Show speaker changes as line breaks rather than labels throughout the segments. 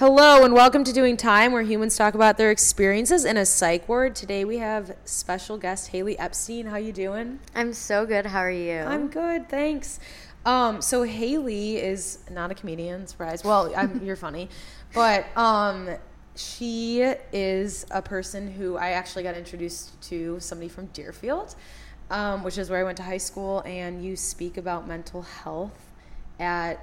Hello and welcome to Doing Time, where humans talk about their experiences in a psych ward. Today we have special guest Haley Epstein. How you doing?
I'm so good. How are you?
I'm good, thanks. Um, so Haley is not a comedian, surprise. Well, I'm, you're funny, but um, she is a person who I actually got introduced to somebody from Deerfield, um, which is where I went to high school, and you speak about mental health at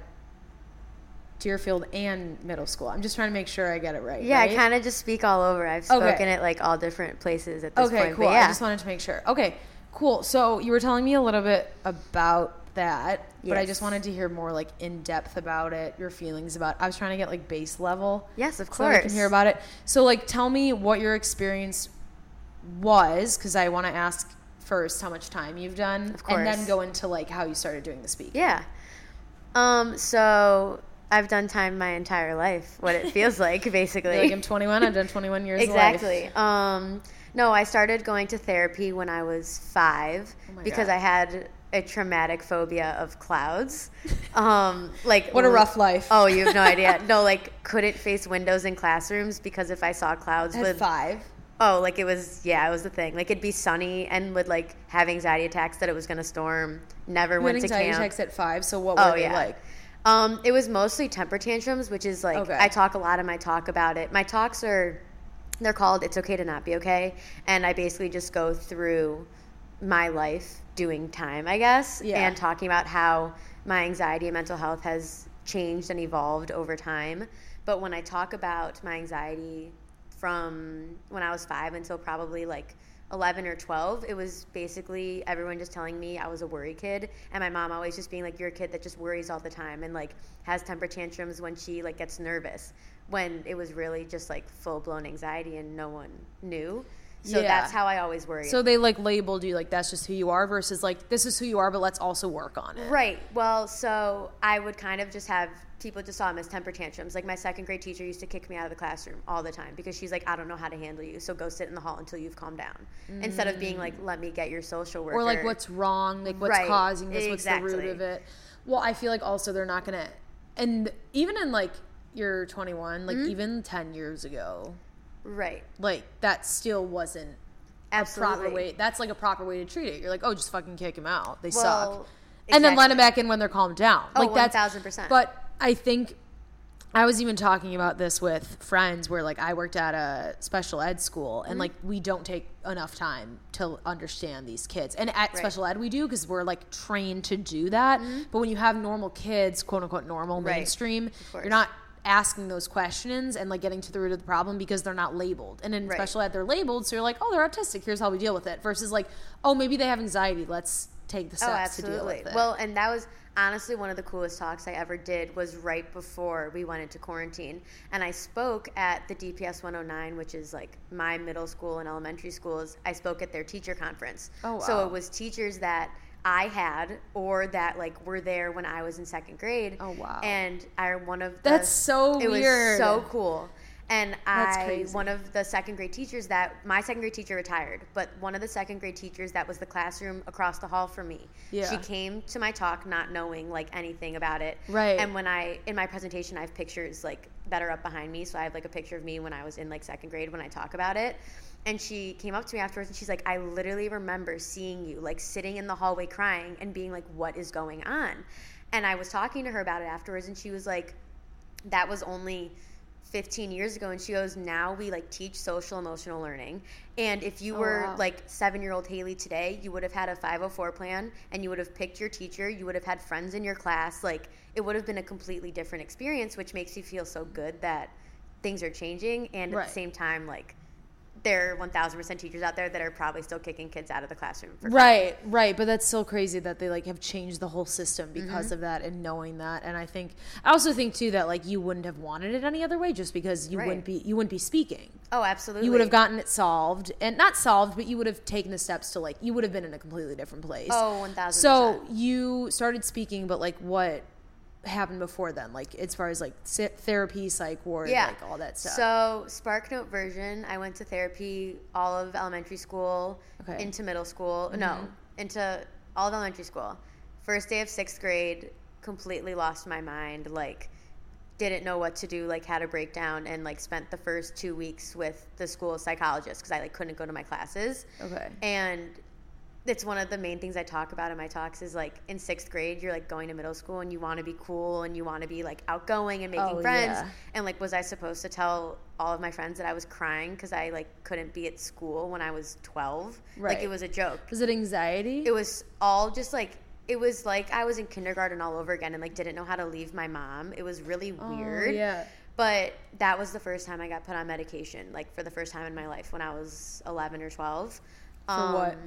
Deerfield and middle school. I'm just trying to make sure I get it right.
Yeah,
right?
I kind of just speak all over. I've
Okay.
spoken at like all different places at this
Okay,
point.
cool.
But yeah.
I just wanted to make sure. Okay, cool. So you were telling me a little bit about that, but I just wanted to hear more like in depth about it, your feelings about. It. I was trying to get like base level.
Yes, of course.
So I can hear about it. So like, tell me what your experience was, because I want to ask first how much time you've done,
Of
and then go into like how you started doing the speaking.
yeah. Um. So I've done time my entire life. What it feels like, basically.
Like I'm 21. I've done 21 years. of life.
exactly. Um. No, I started going to therapy when I was five
Oh
because
God.
I had a traumatic phobia of clouds. Um. Like
What a rough life.
Oh, you have no idea. No, like couldn't face windows in classrooms because if I saw clouds
At
with
five.
Oh, like it was, yeah, it was the thing. Like it'd be sunny and would like have anxiety attacks that it was gonna storm. Never
You
went to camp.
anxiety attacks at five. So what were
Oh
they
yeah.
like?
Um, it was mostly temper tantrums, which is like
Okay.
I talk a lot in my talk about it. My talks are they're called "It's Okay to Not Be Okay," and I basically just go through my life doing time, I guess,
Yeah.
and talking about how my anxiety and mental health has changed and evolved over time. But when I talk about my anxiety from when I was five until probably like 11 or 12, it was basically everyone just telling me I was a worry kid. And my mom always just being like, you're a kid that just worries all the time and like has temper tantrums when she like gets nervous. When it was really just like full blown anxiety and no one knew. So
Yeah.
that's how I always worry.
So they like labeled you like that's just who you are versus like this is who you are, but let's also work on it.
Right. Well, so I would kind of just have people just saw them as temper tantrums. Like my second grade teacher used to kick me out of the classroom all the time because she's like, I don't know how to handle you, so go sit in the hall until you've calmed down. Instead of being like, let me get your social worker.
Or like what's wrong, like what's
Right.
causing this, what's the root of it. Well, I feel like also they're not gonna and even in like you're 21, like
Mm-hmm.
even 10 years ago,
right.
like that still wasn't
Absolutely.
proper way. That's like a proper way to treat it. You're like, oh, just fucking kick him out. They
Well,
suck, and then let
exactly.
him back in when they're calmed down.
Oh,
like that's
1000%.
But I think I was even talking about this with friends where like I worked at a special ed school and like we don't take enough time to understand these kids. And at special ed we do because we're like trained to do that. But when you have normal kids, quote unquote normal
Right.
mainstream, you're not asking those questions and like getting to the root of the problem because they're not labeled. And in
Right.
special ed they're labeled, so you're like, "Oh, they're autistic. Here's how we deal with it." Versus like, "Oh, maybe they have anxiety. Let's take the
Oh,
steps to deal with it."
Well, and that was honestly one of the coolest talks I ever did was right before we went into quarantine. And I spoke at the DPS 109, which is like my middle school and elementary schools. I spoke at their teacher conference.
Oh,
So it was teachers that I had or that like were there when I was in second grade.
Oh, wow.
And I one of the
That's so
it
weird.
was so cool. And
That's
I,
crazy.
one of the second grade teachers that my second grade teacher retired, but one of the second grade teachers that was the classroom across the hall from me.
Yeah.
She came to my talk not knowing like anything about it.
Right.
And when I in my presentation I have pictures like that are up behind me. So I have like a picture of me when I was in like second grade when I talk about it. And she came up to me afterwards and she's like, I literally remember seeing you like sitting in the hallway crying and being like, What is going on? And I was talking to her about it afterwards and she was like, That was only 15 years ago and she goes now we like teach social emotional learning and if you
Oh,
were
wow.
like seven year old haley today you would have had a 504 plan and you would have picked your teacher you would have had friends in your class like it would have been a completely different experience which makes you feel so good that things are changing and at
Right.
the same time like there are 1000% teachers out there that are probably still kicking kids out of the classroom for
Right, right, but that's still crazy that they like have changed the whole system because
Mm-hmm.
of that and knowing that. And I think I also think too that like you wouldn't have wanted it any other way just because you
Right.
wouldn't be you wouldn't be speaking.
oh absolutely
You would have gotten it solved and not solved, but you would have taken the steps to like you would have been in a completely different place.
oh 1000%
So you started speaking, but like what happened before then? Like as far as like therapy, psych ward,
yeah.
like all that stuff.
So SparkNote version, I went to therapy all of elementary school
Okay.
into middle school. No, mm-hmm. into all of elementary school. First day of sixth grade, completely lost my mind. Like didn't know what to do, like had a breakdown, and like spent the first two weeks with the school psychologist because I like couldn't go to my classes.
Okay.
And it's one of the main things I talk about in my talks is like in sixth grade, you're like going to middle school and you want to be cool and you want to be like outgoing and making
Oh,
friends.
yeah.
And like, was I supposed to tell all of my friends that I was crying because I like couldn't be at school when I was 12? Like it was a joke.
Was it anxiety?
It was all just like, it was like I was in kindergarten all over again and like didn't know how to leave my mom. It was really
Oh,
weird.
yeah.
But that was the first time I got put on medication, like for the first time in my life when I was 11 or 12.
For what?
Um,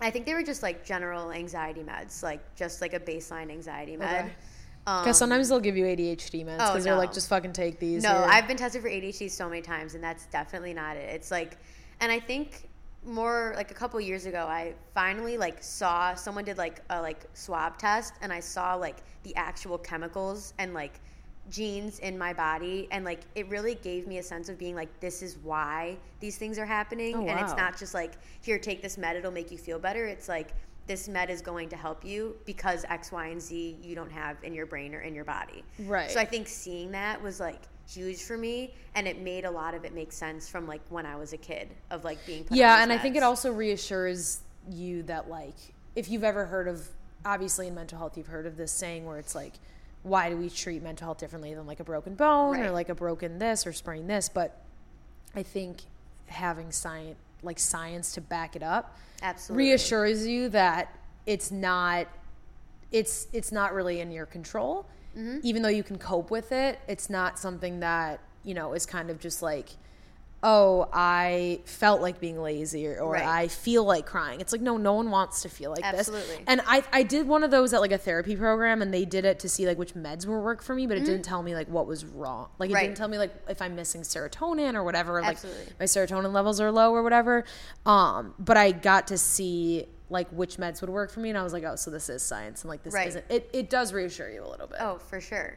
Um, I think they were just like general anxiety meds, like just like a baseline anxiety med.
Okay.
Um,
Because sometimes they'll give you ADHD meds
Oh,
because they're like, just fucking take these.
no, I've been tested for ADHD so many times, and that's definitely not it. It's like, and I think more like a couple years ago, I finally like saw someone did like a like swab test, and I saw like the actual chemicals and like genes in my body, and like it really gave me a sense of being like, this is why these things are happening,
Oh,
and it's not just like here, take this med, it'll make you feel better. It's like this med is going to help you because X, Y, and Z you don't have in your brain or in your body.
Right.
So I think seeing that was like huge for me, and it made a lot of it make sense from like when I was a kid of like being.
Yeah, and I think it also reassures you that like if you've ever heard of obviously in mental health you've heard of this saying where it's like why do we treat mental health differently than like a broken bone or like a broken this or sprained this? But I think having science like science to back it up
absolutely.
reassures you that it's not it's it's not really in your control.
Mm-hmm.
even though you can cope with it it's not something that you know is kind of just like oh i felt like being lazy or, or
Right.
i feel like crying it's like no no one wants to feel like this
Absolutely.
and i i did one of those at like a therapy program and they did it to see like which meds would work for me but it didn't tell me like what was wrong like it
Mm-hmm. Right.
didn't tell me like if i'm missing serotonin or whatever like
Absolutely.
my serotonin levels are low or whatever. Um, but I got to see like which meds would work for me, and I was like, oh, so this is science, and like this
Right.
isn't. It it does reassure you a little bit.
Oh, for sure.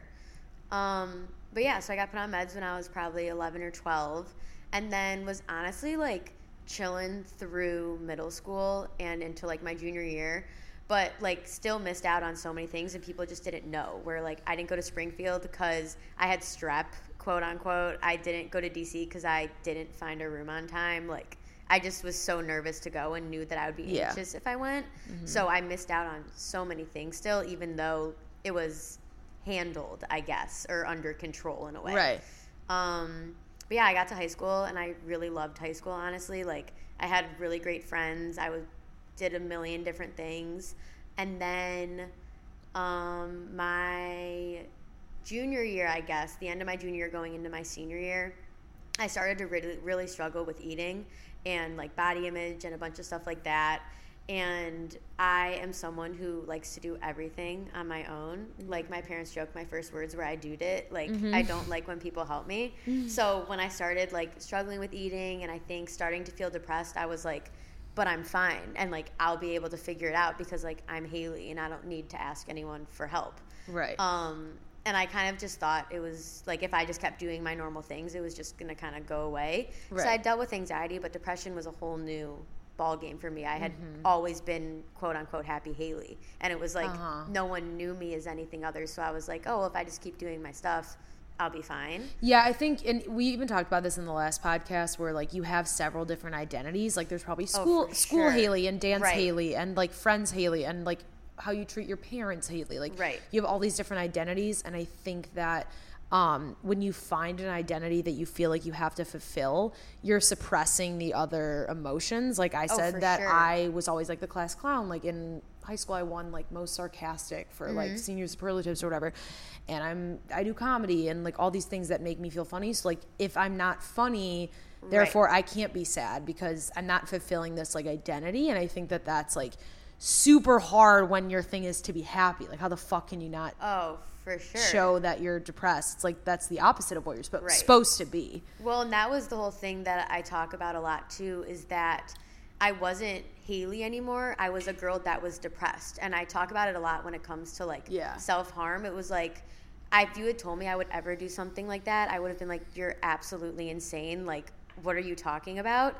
Um, but yeah, so I got put on meds when I was probably 11 or 12, and then was honestly like chilling through middle school and into like my junior year, but like still missed out on so many things, and people just didn't know. Where like I didn't go to Springfield because I had strep, quote unquote. I didn't go to DC because I didn't find a room on time. Like I just was so nervous to go and knew that I would be
Yeah.
anxious if I went. So I missed out on so many things still, even though it was handled, I guess, or under control in a way.
Right.
Um, but yeah, I got to high school and I really loved high school. Honestly, like I had really great friends. I was did a million different things, and then um, my junior year, I guess, the end of my junior year, going into my senior year, I started to really really struggle with eating and like body image and a bunch of stuff like that. And I am someone who likes to do everything on my own. Like my parents joke, my first words were "I doed it." Like I don't like when people help me. So when I started like struggling with eating and I think starting to feel depressed, I was like, "But I'm fine, and like I'll be able to figure it out because like I'm Haley and I don't need to ask anyone for help."
Right.
Um, and I kind of just thought it was like if I just kept doing my normal things, it was just gonna kind of go away. So I dealt with anxiety, but depression was a whole new ball game for me. I had
Mm-hmm.
always been quote unquote happy Haley, and it was like
Uh-huh.
no one knew me as anything other. So I was like, oh, if I just keep doing my stuff, I'll be fine.
Yeah, I think, and we even talked about this in the last podcast, where like you have several different identities. Like there's probably school
Oh,
school
sure.
Haley and dance
Right.
Haley and like friends Haley and like how you treat your parents Haley. Like
Right.
you have all these different identities, and I think that um, when you find an identity that you feel like you have to fulfill, you're suppressing the other emotions. Like I
Oh,
said,
for
that
sure.
I was always like the class clown. Like in high school, I won like most sarcastic for
Mm-hmm.
like senior superlatives or whatever. And I'm I do comedy and like all these things that make me feel funny. So like if I'm not funny, therefore I can't be sad because I'm not fulfilling this like identity. And I think that that's like super hard when your thing is to be happy. Like how the fuck can you not
Oh, for sure.
show that you're depressed? It's like that's the opposite of what you're spo-
Right.
supposed to be.
Well, and that was the whole thing that I talk about a lot too is that I wasn't Haley anymore. I was a girl that was depressed. And I talk about it a lot when it comes to like
Yeah.
self harm. It was like, if you had told me I would ever do something like that, I would have been like, you're absolutely insane. Like, what are you talking about?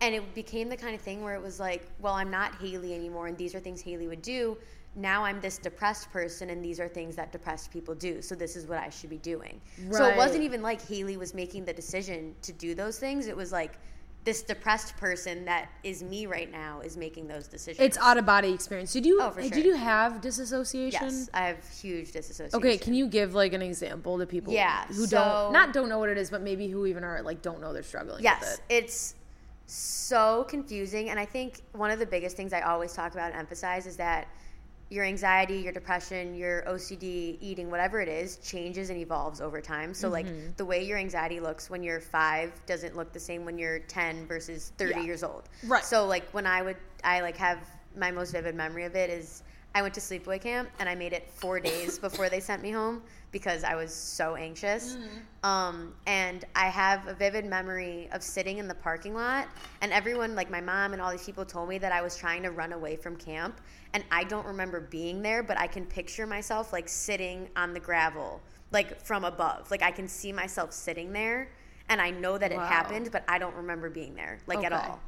And it became the kind of thing where it was like, well, I'm not Haley anymore, and these are things Haley would do. Now I'm this depressed person, and these are things that depressed people do. So this is what I should be doing. So it wasn't even like Haley was making the decision to do those things. It was like this depressed person that is me right now is making those decisions.
It's out of body experience. Did you?
Oh, for
Did you have disassociation?
yes, I have huge disassociation.
Okay, can you give like an example to people
Yeah,
who
so-
don't not don't know what it is, but maybe who even are like don't know they're struggling with
Yes,
it?
it's so confusing. And I think one of the biggest things I always talk about and emphasize is that your anxiety, your depression, your OCD, eating, whatever it is, changes and evolves over time. So,
Mm-hmm.
like, the way your anxiety looks when you're five doesn't look the same when you're 10 versus 30
Yeah.
years old.
Right.
So, like, when I would, I like have my most vivid memory of it is I went to sleepaway camp and I made it four days before they sent me home because I was so anxious. Um, and I have a vivid memory of sitting in the parking lot, and everyone, like my mom and all these people, told me that I was trying to run away from camp. And I don't remember being there, but I can picture myself like sitting on the gravel, like from above. Like I can see myself sitting there, and I know that it happened, but I don't remember being there, like at all.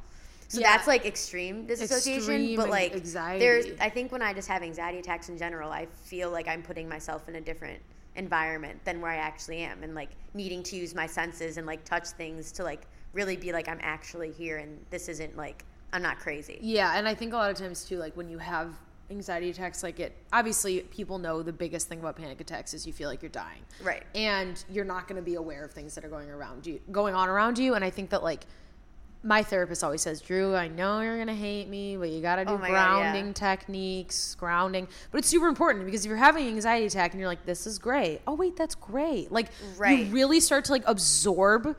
So
Yeah.
that's like extreme dissociation,
Extreme
but like
anxiety.
there's I think when I just have anxiety attacks in general, I feel like I'm putting myself in a different environment than where I actually am and like needing to use my senses and like touch things to like really be like I'm actually here and this isn't like I'm not crazy.
Yeah, and I think a lot of times too, like when you have anxiety attacks, like it obviously people know the biggest thing about panic attacks is you feel like you're dying.
Right.
And you're not going to be aware of things that are going around you, going on around you. And I think that like my therapist always says, Drew, I know you're going to hate me, but you got to do
Oh my God, yeah.
grounding techniques, grounding. But it's super important because if you're having an anxiety attack and you're like, this is great. Oh, wait, that's great. Like,
Right.
you really start to like absorb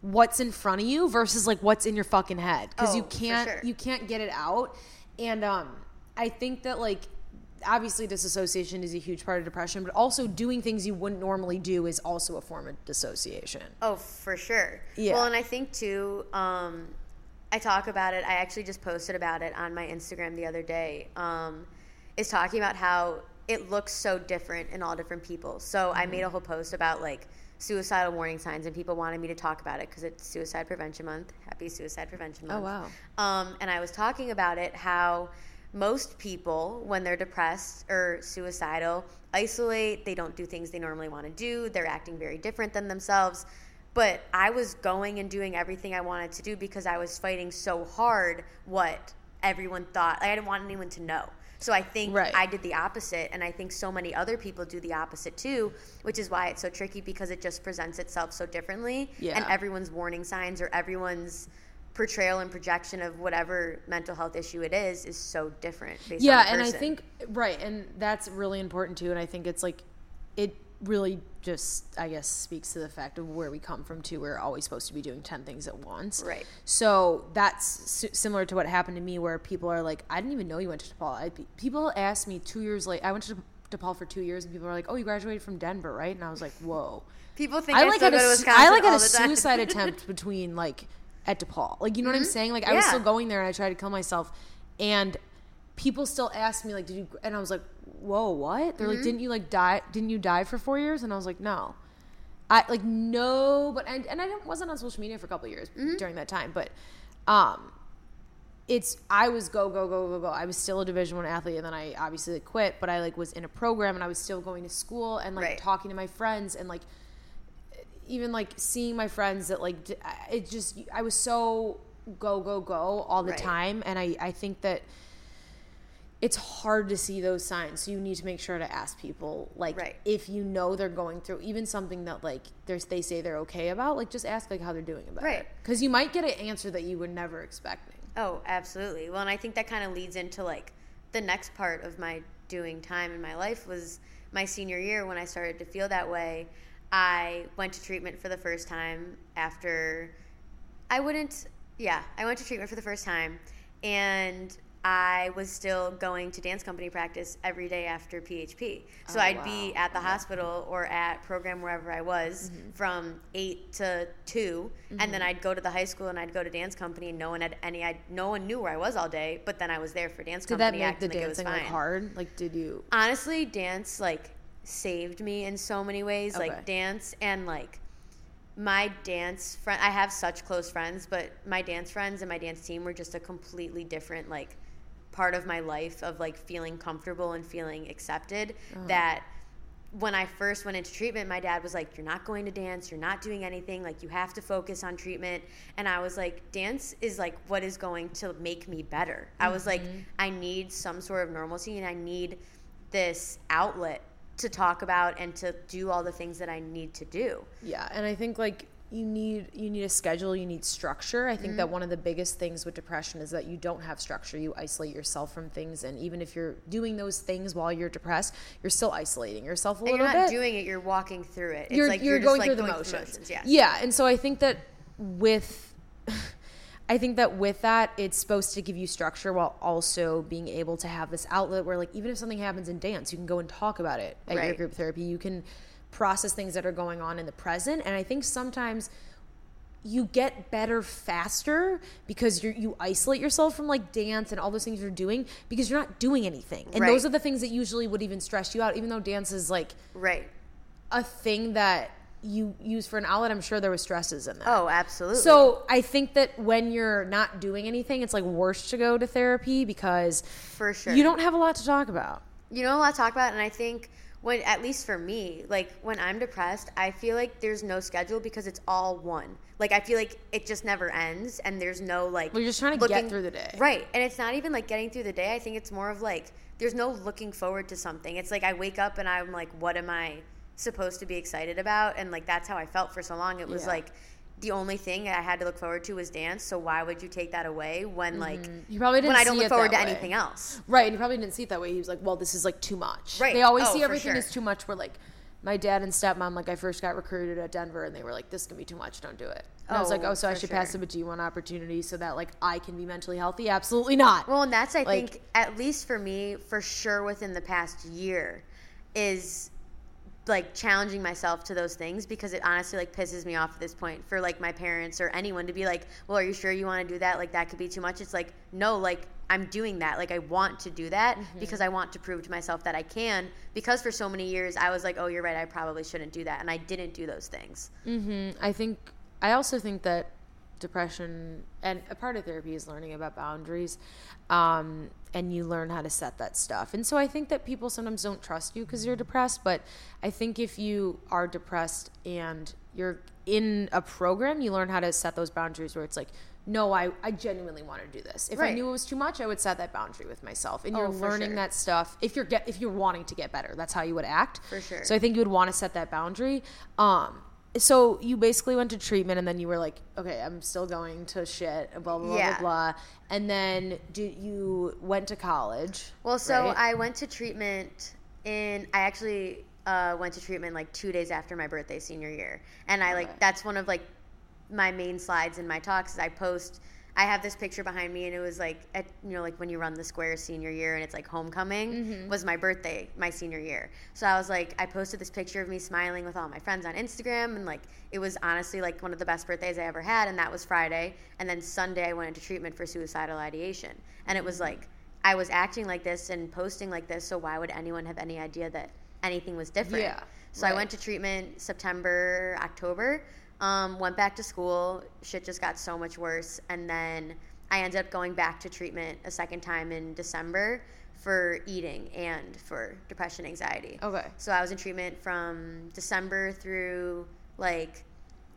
what's in front of you versus like what's in your fucking head because you
Oh, for
can't
sure.
you can't get it out and um i think that like obviously disassociation is a huge part of depression but also doing things you wouldn't normally do is also a form of dissociation
Oh, for sure.
Yeah.
Well, and I think too, um, I talk about it. I actually just posted about it on my Instagram the other day. Um, is talking about how it looks so different in all different people. So I made a whole post about like suicidal warning signs, and people wanted me to talk about it because it's Suicide Prevention Month. Happy Suicide Prevention Month.
Oh wow.
Um, and I was talking about it how most people, when they're depressed or suicidal, isolate. They don't do things they normally want to do. They're acting very different than themselves. But I was going and doing everything I wanted to do because I was fighting so hard what everyone thought. Like, I didn't want anyone to know. So I think
Right.
I did the opposite, and I think so many other people do the opposite too, which is why it's so tricky because it just presents itself so differently. And everyone's warning signs or everyone's portrayal and projection of whatever mental health issue it is is so different
yeah and i think right and that's really important too and i think it's like it really just i guess speaks to the fact of where we come from too we're always supposed to be doing 10 things at once.
Right.
so that's similar to what happened to me where people are like i didn't even know you went to depaul. I, people asked me two years late i went to depaul for two years and people are like oh you graduated from denver right? And i was like whoa.
People think I,
I like had
go
a,
to
su-
Wisconsin
I like had a suicide attempt between like at DePaul. Like you know what I'm mm-hmm. saying? Like I was still going there and I tried to kill myself, and people still asked me like, "Did you?" And I was like, "Whoa, what?" They're like, mm-hmm. "Didn't you like die? Didn't you die for four years?" And I was like, "No." I like no, but and, and I wasn't on social media for a couple years mm-hmm. during that time, but um, it's I was go go go go go. I was still a Division One athlete, and then I obviously quit. But I like was in a program, and I was still going to school and like
Right.
talking to my friends, and like even like seeing my friends that like it just I was so go go go all the
Right.
time, and I I think that it's hard to see those signs. So you need to make sure to ask people like
Right.
if you know they're going through even something that like there's they say they're okay about, like just ask like how they're doing about
Right.
it, because you might get an answer that you were never expecting.
Oh, absolutely. Well, and I think that kind of leads into like the next part of my doing time in my life was my senior year when I started to feel that way. I went to treatment for the first time after I wouldn't yeah, I went to treatment for the first time and I was still going to dance company practice every day after PHP. So
Oh,
I'd be at the hospital or at program wherever I was
Mm-hmm.
from 8 to 2 and then I'd go to the high school and I'd go to dance company and no one had any I no one knew where I was all day, but then I was there for dance
Did that
company
make the
acting like it was
dancing like hard? Like, did you?
Honestly, dance like saved me in so many ways.
Okay.
Like dance and like my dance friend I have such close friends, but my dance friends and my dance team were just a completely different like part of my life of like feeling comfortable and feeling accepted
Uh-huh.
that when I first went into treatment, my dad was like, You're not going to dance, you're not doing anything, like, you have to focus on treatment. And I was like, Dance is like what is going to make me better. I was like,
Mm-hmm.
I need some sort of normalcy and I need this outlet to talk about and to do all the things that I need to do.
Yeah, and I think like you need you need a schedule, you need structure. I think
Mm-hmm.
that one of the biggest things with depression is that you don't have structure. You isolate yourself from things and even if you're doing those things while you're depressed, you're still isolating yourself a
And
little
you're not
bit.
doing it, you're walking through it. It's
you're,
like
you're,
you're,
going
just,
through
like,
the
going
motions.
through yes.
Yeah, and so I think that with I think that with that it's supposed to give you structure while also being able to have this outlet where like even if something happens in dance, you can go and talk about it at your group therapy. You can process things that are going on in the present and I think sometimes you get better faster because you you isolate yourself from like dance and all those things you're doing because you're not doing anything. And
Right.
those are the things that usually would even stress you out even though dance is like
Right.
a thing that you use for an outlet, I'm sure there was stresses in that.
Oh, absolutely.
So I think that when you're not doing anything, it's like worse to go to therapy because
for sure.
you don't have a lot to talk about.
you know a lot to talk about and i think when at least for me like when i'm depressed i feel like there's no schedule because it's all one like i feel like it just never ends and there's no like
Well, you're just trying to get through the day.
right and it's not even like getting through the day i think it's more of like there's no looking forward to something it's like i wake up and i'm like what am i supposed to be excited about and like that's how i felt for so long it was
Yeah.
like the only thing i had to look forward to was dance so why would you take that away when mm-hmm. like
You probably didn't
when i don't look forward to
way.
anything else
Right, and he probably didn't see it that way. He was like, "Well, this is like too much."
Right.
They always
Oh,
see everything
sure.
as too much. Where like my dad and stepmom, like I first got recruited at Denver, and they were like, "This can be too much. Don't do it." And I was like,
Oh,
"Oh, so I should pass
sure.
up a D1 opportunity so that like I can be mentally healthy?" Absolutely not.
Well, and that's I
Like-
think at least for me, for sure within the past year, is like challenging myself to those things because it honestly like pisses me off at this point for like my parents or anyone to be like, "Well, are you sure you want to do that? Like that could be too much." It's like, "No, like I'm doing that. Like I want to do that
Mm-hmm.
because I want to prove to myself that I can because for so many years I was like, "Oh, you're right. I probably shouldn't do that." And I didn't do those things.
hmm I think I also think that depression and a part of therapy is learning about boundaries, um, and you learn how to set that stuff. And so I think that people sometimes don't trust you because you're depressed. But I think if you are depressed and you're in a program, you learn how to set those boundaries where it's like. No, I, I genuinely want to do this. If I knew it was too much, I would set that boundary with myself. And you're
Oh,
learning
sure.
that stuff. If you're get if you're wanting to get better, that's how you would act.
For sure.
So I think you would want to set that boundary. Um, so you basically went to treatment, and then you were like, okay, I'm still going to shit, blah blah blah
Yeah.
blah blah. And then did you went to college?
Well, so
right?
I went to treatment in. I actually uh, went to treatment like two days after my birthday, senior year, and I like
Okay.
that's one of like my main slides in my talks. Is I post. I have this picture behind me, and it was like at, you know like when you run the square senior year, and it's like homecoming
Mm-hmm.
was my birthday, my senior year. So I was like, I posted this picture of me smiling with all my friends on Instagram, and like it was honestly like one of the best birthdays I ever had, and that was Friday, and then Sunday I went into treatment for suicidal ideation, and it was like. I was acting like this and posting like this, so why would anyone have any idea that anything was different?
Yeah,
So I went to treatment September, October. Um, went back to school. Shit just got so much worse, and then I ended up going back to treatment a second time in December for eating and for depression, anxiety.
Okay.
So I was in treatment from December through like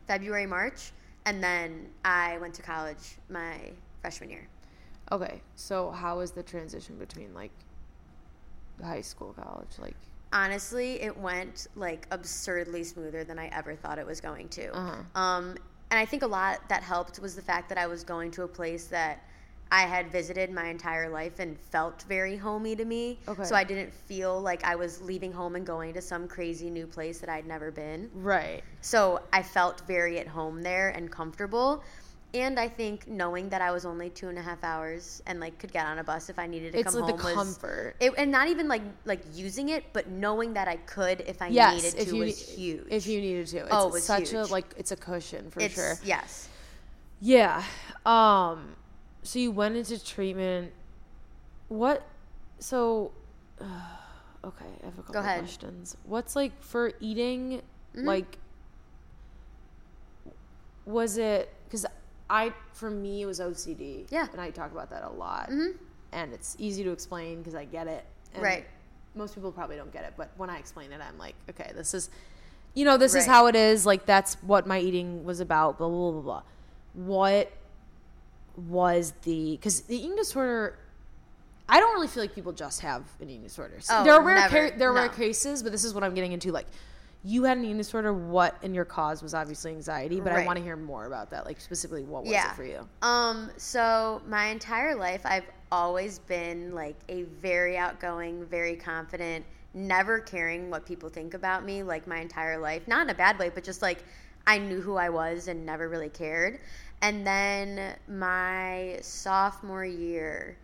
February, March, and then I went to college my freshman year.
Okay. So how was the transition between like high school, college? Like,
honestly, it went like absurdly smoother than I ever thought it was going to.
Uh-huh.
Um, and I think a lot that helped was the fact that I was going to a place that I had visited my entire life and felt very homey to me.
Okay.
So I didn't feel like I was leaving home and going to some crazy new place that I'd never been.
right.
So I felt very at home there and comfortable. And I think knowing that I was only two and a half hours and like could get on a bus if I needed to
It's
come
like
home
the
was
comfort.
it, and not even like like using it, but knowing that I could if I
Yes,
needed
if
to
you
was huge.
if you needed to. It's
Oh, it was
such a like it's a cushion for
it's
sure.
yes,
Yeah. Um so you went into treatment. What so uh, okay, I have a couple
ahead.
questions. What's like for eating
Mm-hmm.
like was it cuz I for me it was OCD.
Yeah.
And I talk about that a lot.
Mhm.
and it's easy to explain because I get it. And
Right.
Most people probably don't get it, but when I explain it, I'm like, okay, this is, you know, this is how it is. Like that's what my eating was about. Blah blah blah blah. What was the because the eating disorder? I don't really feel like people just have an eating disorder. So
Oh,
there are rare ca- there are rare cases, but this is what I'm getting into. Like, you had an eating disorder. What and your cause was obviously anxiety, but I want to hear more about that. Like specifically, what was
yeah.
it for you?
Um, so my entire life I've always been like a very outgoing, very confident, never caring what people think about me like my entire life. Not in a bad way, but just like I knew who I was and never really cared. And then my sophomore year,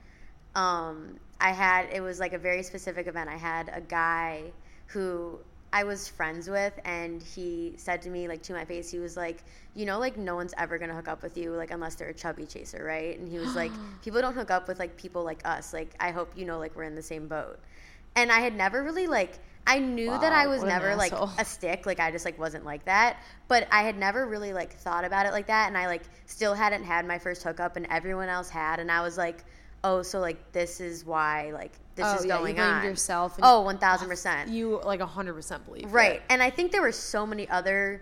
um, I had it was like a very specific event. I had a guy who I was friends with, and he said to me, like to my face, he was like, "You know, like no one's ever gonna hook up with you, like unless they're a chubby chaser, right?" And he was like, "People don't hook up with like people like us. Like I hope you know, like we're in the same boat." And I had never really like. I knew that I was never like a stick like i just like wasn't like that but i had never really like thought about it like that and i like still hadn't had my first hookup and everyone else had and i was like oh so like this is why like this
Oh,
is
yeah, you
going
blamed
on
yourself and-
oh 1000%
You like hundred percent believe
right
it.
and i think there were so many other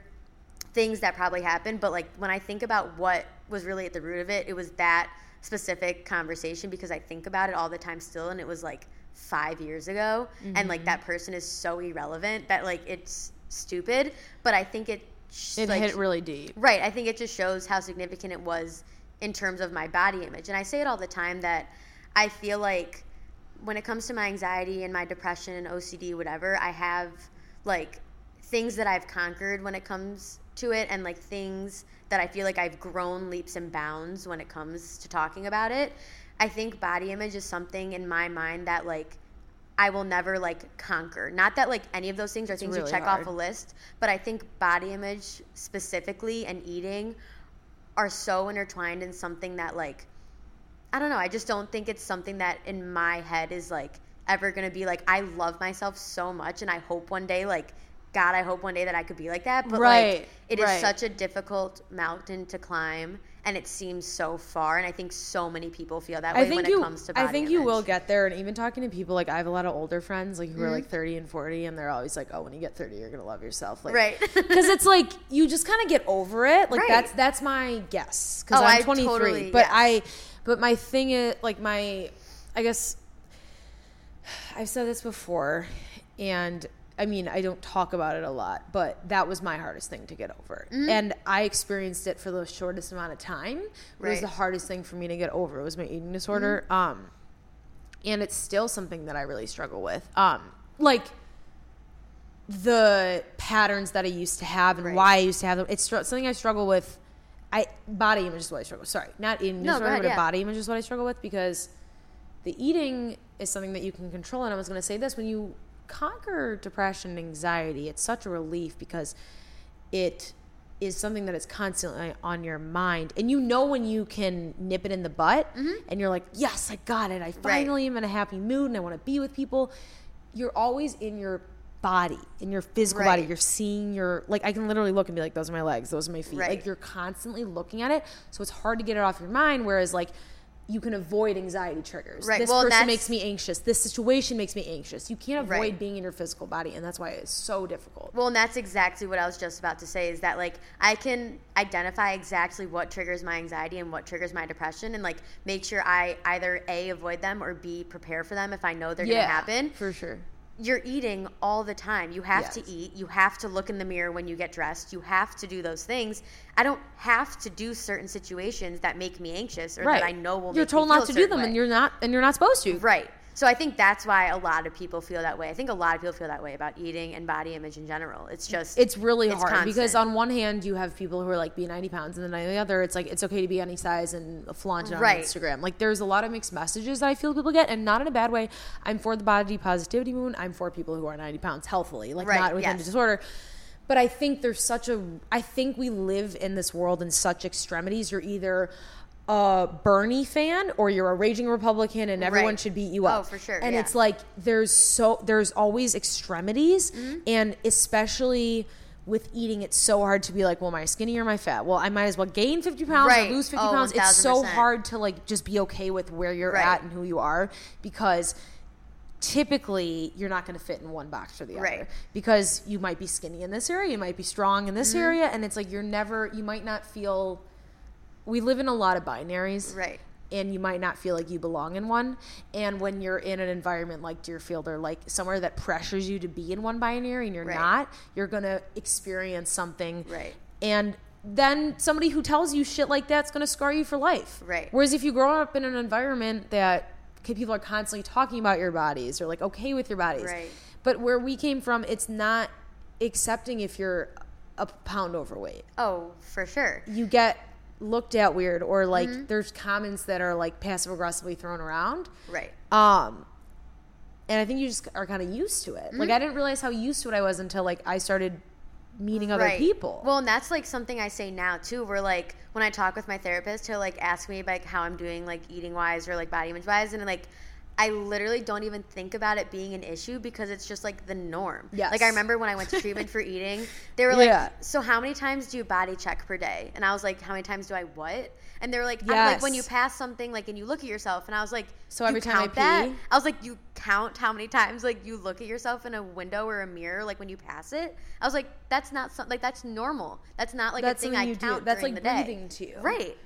things that probably happened but like when i think about what was really at the root of it it was that specific conversation because i think about it all the time still and it was like five years ago and
Mm-hmm.
like that person is so irrelevant that like it's stupid but i think it sh-
It
like,
hit really deep.
Right. I think it just shows how significant it was in terms of my body image. And I say it all the time that I feel like when it comes to my anxiety and my depression and OCD, whatever, I have like things that I've conquered when it comes to it and like things that I feel like I've grown leaps and bounds when it comes to talking about it. I think body image is something in my mind that like I will never like conquer. Not that like any of those things are things
really
you check
hard.
off a list, but I think body image specifically and eating are so intertwined in something that like I don't know, I just don't think it's something that in my head is like ever going to be like I love myself so much and I hope one day like God, I hope one day that I could be like that. But
Right,
like it is
right.
such a difficult mountain to climb and it seems so far and I think so many people feel that way
I think
when
you.
it comes to body
I think you will.
Mm-hmm.
get there, and even talking to people like I have a lot of older friends like who are like thirty and forty, and they're always like, "Oh, when you get thirty, you're gonna love yourself." Like,
Right.
Because it's like you just kind of get over it. Like
Right.
that's that's my guess. Because
Oh,
I'm
I
23,
totally-
but
yes.
I, but my thing is like my, I guess I've said this before, and I mean, I don't talk about it a lot, but that was my hardest thing to get over. And I experienced it for the shortest amount of time. It was
Right. Mm-hmm.
the hardest thing for me to get over. It was my eating disorder. Um, and it's still something that I really struggle with. Um, like the patterns that I used to have and
Right.
why I used to have them. It's str- something I struggle with. I body image is what I struggle. with. Sorry, not eating
No,
disorder,
ahead,
but
yeah.
body image is what I struggle with because the eating is something that you can control. And I was going to say this when you conquer depression and anxiety, it's such a relief because it is something that is constantly on your mind. And you know when you can nip it in the butt mm-hmm. and you're like, yes, I got it. I finally am in a happy mood and I want to be with people. You're always in your body, in your physical body. You're seeing your, like, I can literally look and be like, those are my legs, those are my feet.
Right.
Like, you're constantly looking at it. So it's hard to get it off your mind. Whereas, like, you can avoid anxiety triggers.
Right.
This
Well,
person makes me anxious. This situation makes me anxious. You can't avoid
Right.
being in your physical body, and that's why it's so difficult.
Well, and that's exactly what I was just about to say is that like I can identify exactly what triggers my anxiety and what triggers my depression and like make sure I either A avoid them or B prepare for them if I know they're going to happen.
for sure.
You're eating all the time. You have to eat. You have to look in the mirror when you get dressed. You have to do those things. I don't have to do certain situations that make me anxious or
Right.
that I know will make you're told
not to do them,
way.
and you're not, and you're not supposed to.
Right. So I think that's why a lot of people feel that way. I think a lot of people feel that way about eating and body image in general. It's just
It's really
It's
hard because on one hand you have people who are like be 90 pounds, and then on the other it's like it's okay to be any size and flaunt it on
Right.
Instagram. Like there's a lot of mixed messages that I feel people get, and not in a bad way. I'm for the body positivity movement. I'm for people who are 90 pounds healthily, like
Right,
not with
yes.
a disorder. But I think there's such a. I think we live in this world in such extremities. You're either a Bernie fan or you're a raging Republican, and everyone
Right.
should beat you up.
Oh, for sure,
And
yeah.
it's like there's so there's always extremities,
Mm-hmm.
and especially with eating, it's so hard to be like, well, am I skinny or am I fat? Well, I might as well gain 50 pounds
Right.
or lose 50
Oh,
pounds. It's so hard to like just be okay with where you're
Right.
at and who you are because typically you're not going to fit in one box or the other
Right.
because you might be skinny in this area, you might be strong in this
Mm-hmm.
area, and it's like you're never, you might not feel. We live in a lot of binaries,
Right.
and you might not feel like you belong in one. And when you're in an environment like Deerfield or like somewhere that pressures you to be in one binary and you're
Right.
not, you're gonna experience something.
Right.
And then somebody who tells you shit like that's gonna scar you for life.
Right.
Whereas if you grow up in an environment that people are constantly talking about your bodies or like okay with your bodies.
Right.
But where we came from, it's not accepting if you're a pound overweight
Oh, for sure.
you get looked at weird or like
Mm-hmm.
there's comments that are like passive aggressively thrown around
Right.
um and i think you just are kind of used to it
Mm-hmm.
like i didn't realize how used to it i was until like i started meeting other
right.
people
Well, and that's like something I say now too. Where like when I talk with my therapist, he'll like ask me like how I'm doing, like eating wise or like body image wise, and like I literally don't even think about it being an issue because it's just like the norm.
Yes.
Like I remember when I went to treatment for eating, they were like,
Yeah.
"So how many times do you body check per day?" And I was like, "How many times do I what?" And they were like, I'm like when you pass something like and you look at yourself, and I was like,
So
"You
every time I
count that?" I was like, "You count how many times like you look at yourself in a window or a mirror like when you pass it?" I was like, "That's not something like that's normal. That's not like
That's
a thing I
you do.
count
That's like
the day."
breathing to you.
right?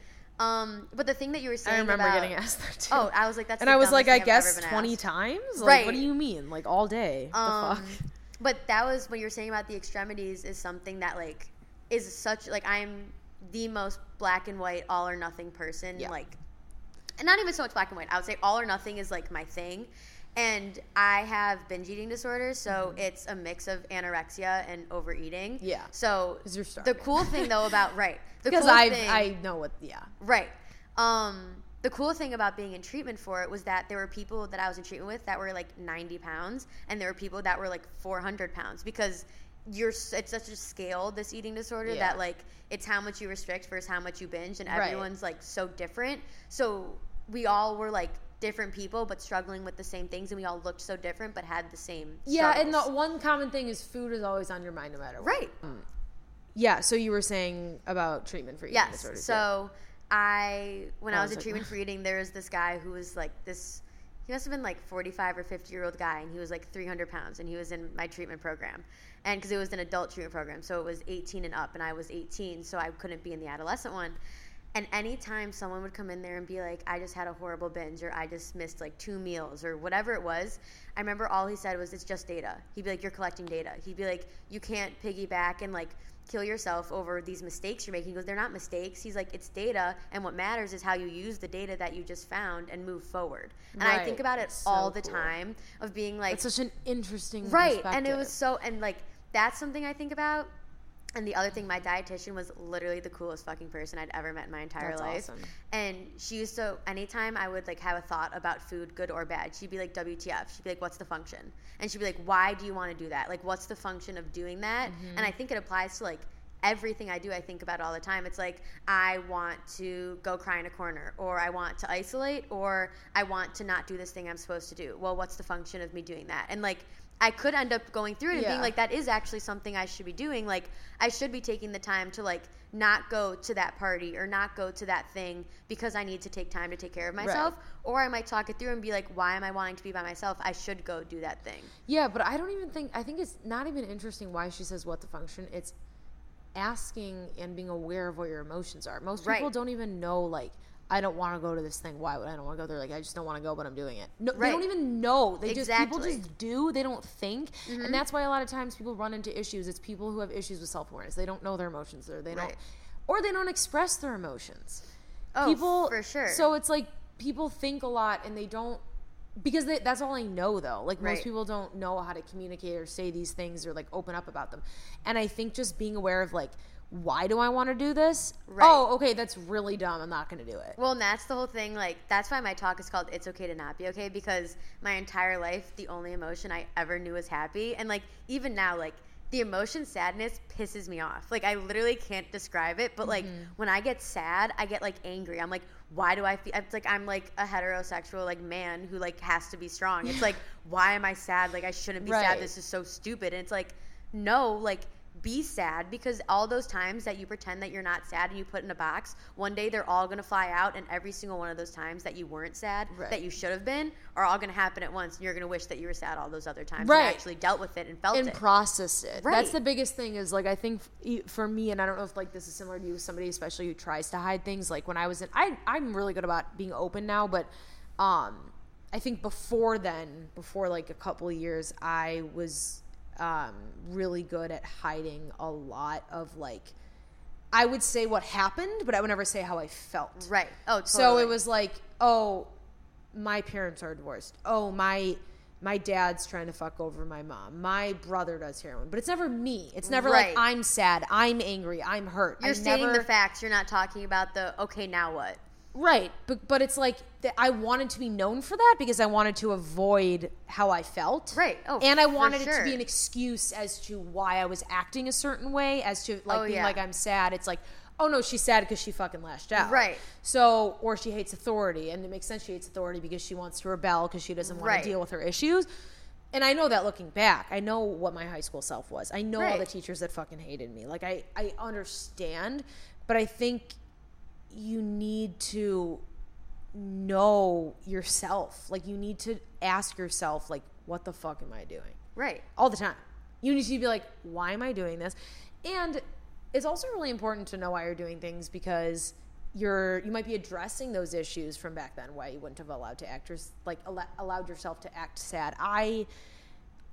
Um, but the thing that you were saying
i remember
about,
getting asked that too
Oh, I was like, "That's."
and i was like i
I've
guess 20
asked.
times like
Right.
what do you mean like all day
Um,
the fuck
but that was what you were saying about the extremities is something that like is such like I'm the most black and white all or nothing person
Yeah.
like and not even so much black and white I would say all or nothing is like my thing and I have binge eating disorders so it's a mix of anorexia and overeating
Mm-hmm. Yeah.
So the cool thing though about right
because
cool
i
thing,
i know what yeah
Right. Um, the cool thing about being in treatment for it was that there were people that I was in treatment with that were like 90 pounds, and there were people that were like 400 pounds because you're it's such a scale this eating disorder
Yeah.
that like it's how much you restrict versus how much you binge, and
Right.
everyone's like so different. So we all were like different people but struggling with the same things, and we all looked so different but had the same.
yeah and the one common thing is food is always on your mind no matter what
right. Mm.
yeah so you were saying about treatment for eating
Yes.
disorders yeah.
So I, when
I
I
was
was in
like-
treatment for eating, there was this guy who was like this. He must have been like 45 or 50 year old guy, and he was like 300 pounds, and he was in my treatment program, and because it was an adult treatment program, so it was 18 and up, and I was 18, so I couldn't be in the adolescent one. And anytime someone would come in there and be like, I just had a horrible binge, or I just missed like two meals, or whatever it was, I remember all he said was, It's just data. He'd be like, You're collecting data. He'd be like, You can't piggyback and like kill yourself over these mistakes you're making. He goes, They're not mistakes. He's like, It's data, and what matters is how you use the data that you just found and move forward. And I think about it
so
all the
cool.
time of being like,
it's such an interesting
right and it was so and like that's something i think about and the other thing my dietitian was literally the coolest fucking person i'd ever met in my entire
That's
life
awesome.
and she used to anytime i would like have a thought about food good or bad she'd be like wtf she'd be like what's the function and she'd be like why do you want to do that like what's the function of doing that
Mm-hmm.
and i think it applies to like everything I do, I think about all the time. It's like I want to go cry in a corner, or I want to isolate, or I want to not do this thing I'm supposed to do. Well, what's the function of me doing that? And like, I could end up going through it and being like, that is actually something I should be doing. Like, I should be taking the time to like not go to that party or not go to that thing because I need to take time to take care of myself. Or I might talk it through and be like, why am I wanting to be by myself? I should go do that thing.
Yeah, but I don't even think I think it's not even interesting why she says what the function. It's asking and being aware of what your emotions are. Most people
Right.
don't even know like I don't want to go to this thing. Why would I don't want to go there? Like I just don't want to go, but I'm doing it. No, they don't even know. They just people
Mm-hmm.
just do. They don't think, and that's why a lot of times people run into issues. It's people who have issues with self awareness. They don't know their emotions, or they don't, or they don't express their emotions.
Oh,
people
for sure.
So it's like people think a lot and they don't because they, that's all I know though. Like most people don't know how to communicate or say these things or like open up about them. And I think just being aware of like why do I want to do this?
Right.
Oh, okay, that's really dumb. I'm not going to do it.
Well, and that's the whole thing. Like, that's why my talk is called "It's Okay to Not Be Okay" because my entire life, the only emotion I ever knew was happy, and like even now, like the emotion sadness pisses me off. Like, I literally can't describe it, but like
Mm-hmm.
when I get sad, I get like angry. I'm like, why do I feel? It's like I'm like a heterosexual like man who like has to be strong. It's like, why am I sad? Like, I shouldn't be
Right.
sad. This is so stupid. And it's like, no, like be sad because all those times that you pretend that you're not sad and you put in a box, one day they're all going to fly out and every single one of those times that you weren't sad
Right.
that you should have been are all going to happen at once and you're going to wish that you were sad all those other times
Right.
and actually dealt with it and felt
and
it.
processed it.
Right.
That's the biggest thing is like I think for me and I don't know if like this is similar to you somebody especially who tries to hide things like when I was in I I'm really good about being open now but um I think before then before like a couple of years I was um really good at hiding a lot of like I would say what happened but I would never say how I felt.
right. Oh, totally.
So it was like, oh, my parents are divorced. Oh, my my dad's trying to fuck over my mom. My brother does heroin, but it's never me. It's never
Right.
like I'm sad, I'm angry, I'm hurt.
You're
I
stating
never,
the facts. You're not talking about the okay, now what?
Right? But but it's like that I wanted to be known for that because I wanted to avoid how I felt.
Right. Oh,
and I wanted it to be an excuse as to why I was acting a certain way, as to like
Oh,
being
yeah.
like I'm sad. It's like. Oh no, she's sad because she fucking lashed out.
Right.
So, or she hates authority, and it makes sense she hates authority because she wants to rebel because she doesn't want
Right.
to deal with her issues. And I know that looking back, I know what my high school self was. I know all the teachers that fucking hated me. Like I, I understand, but I think you need to know yourself. Like you need to ask yourself, like, what the fuck am I doing?
Right.
all the time. You need to be like, why am I doing this? And it's also really important to know why you're doing things because you're you might be addressing those issues from back then why you wouldn't have allowed to act yours- like al- allowed yourself to act sad. I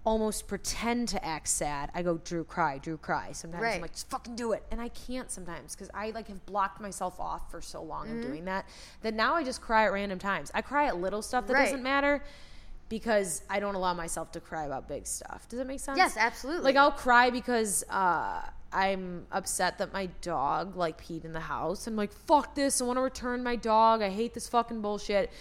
almost pretend to act sad. I go, Drew, cry, Drew, cry. Sometimes I'm like, just fucking do it, and I can't sometimes because I like have blocked myself off for so long
Mm-hmm.
of doing that that now I just cry at random times. I cry at little stuff that
Right.
doesn't matter because I don't allow myself to cry about big stuff. Does that make sense?
Yes, absolutely.
Like I'll cry because uh, I'm upset that my dog like peed in the house. I'm like, fuck this. I want to return my dog. I hate this fucking bullshit.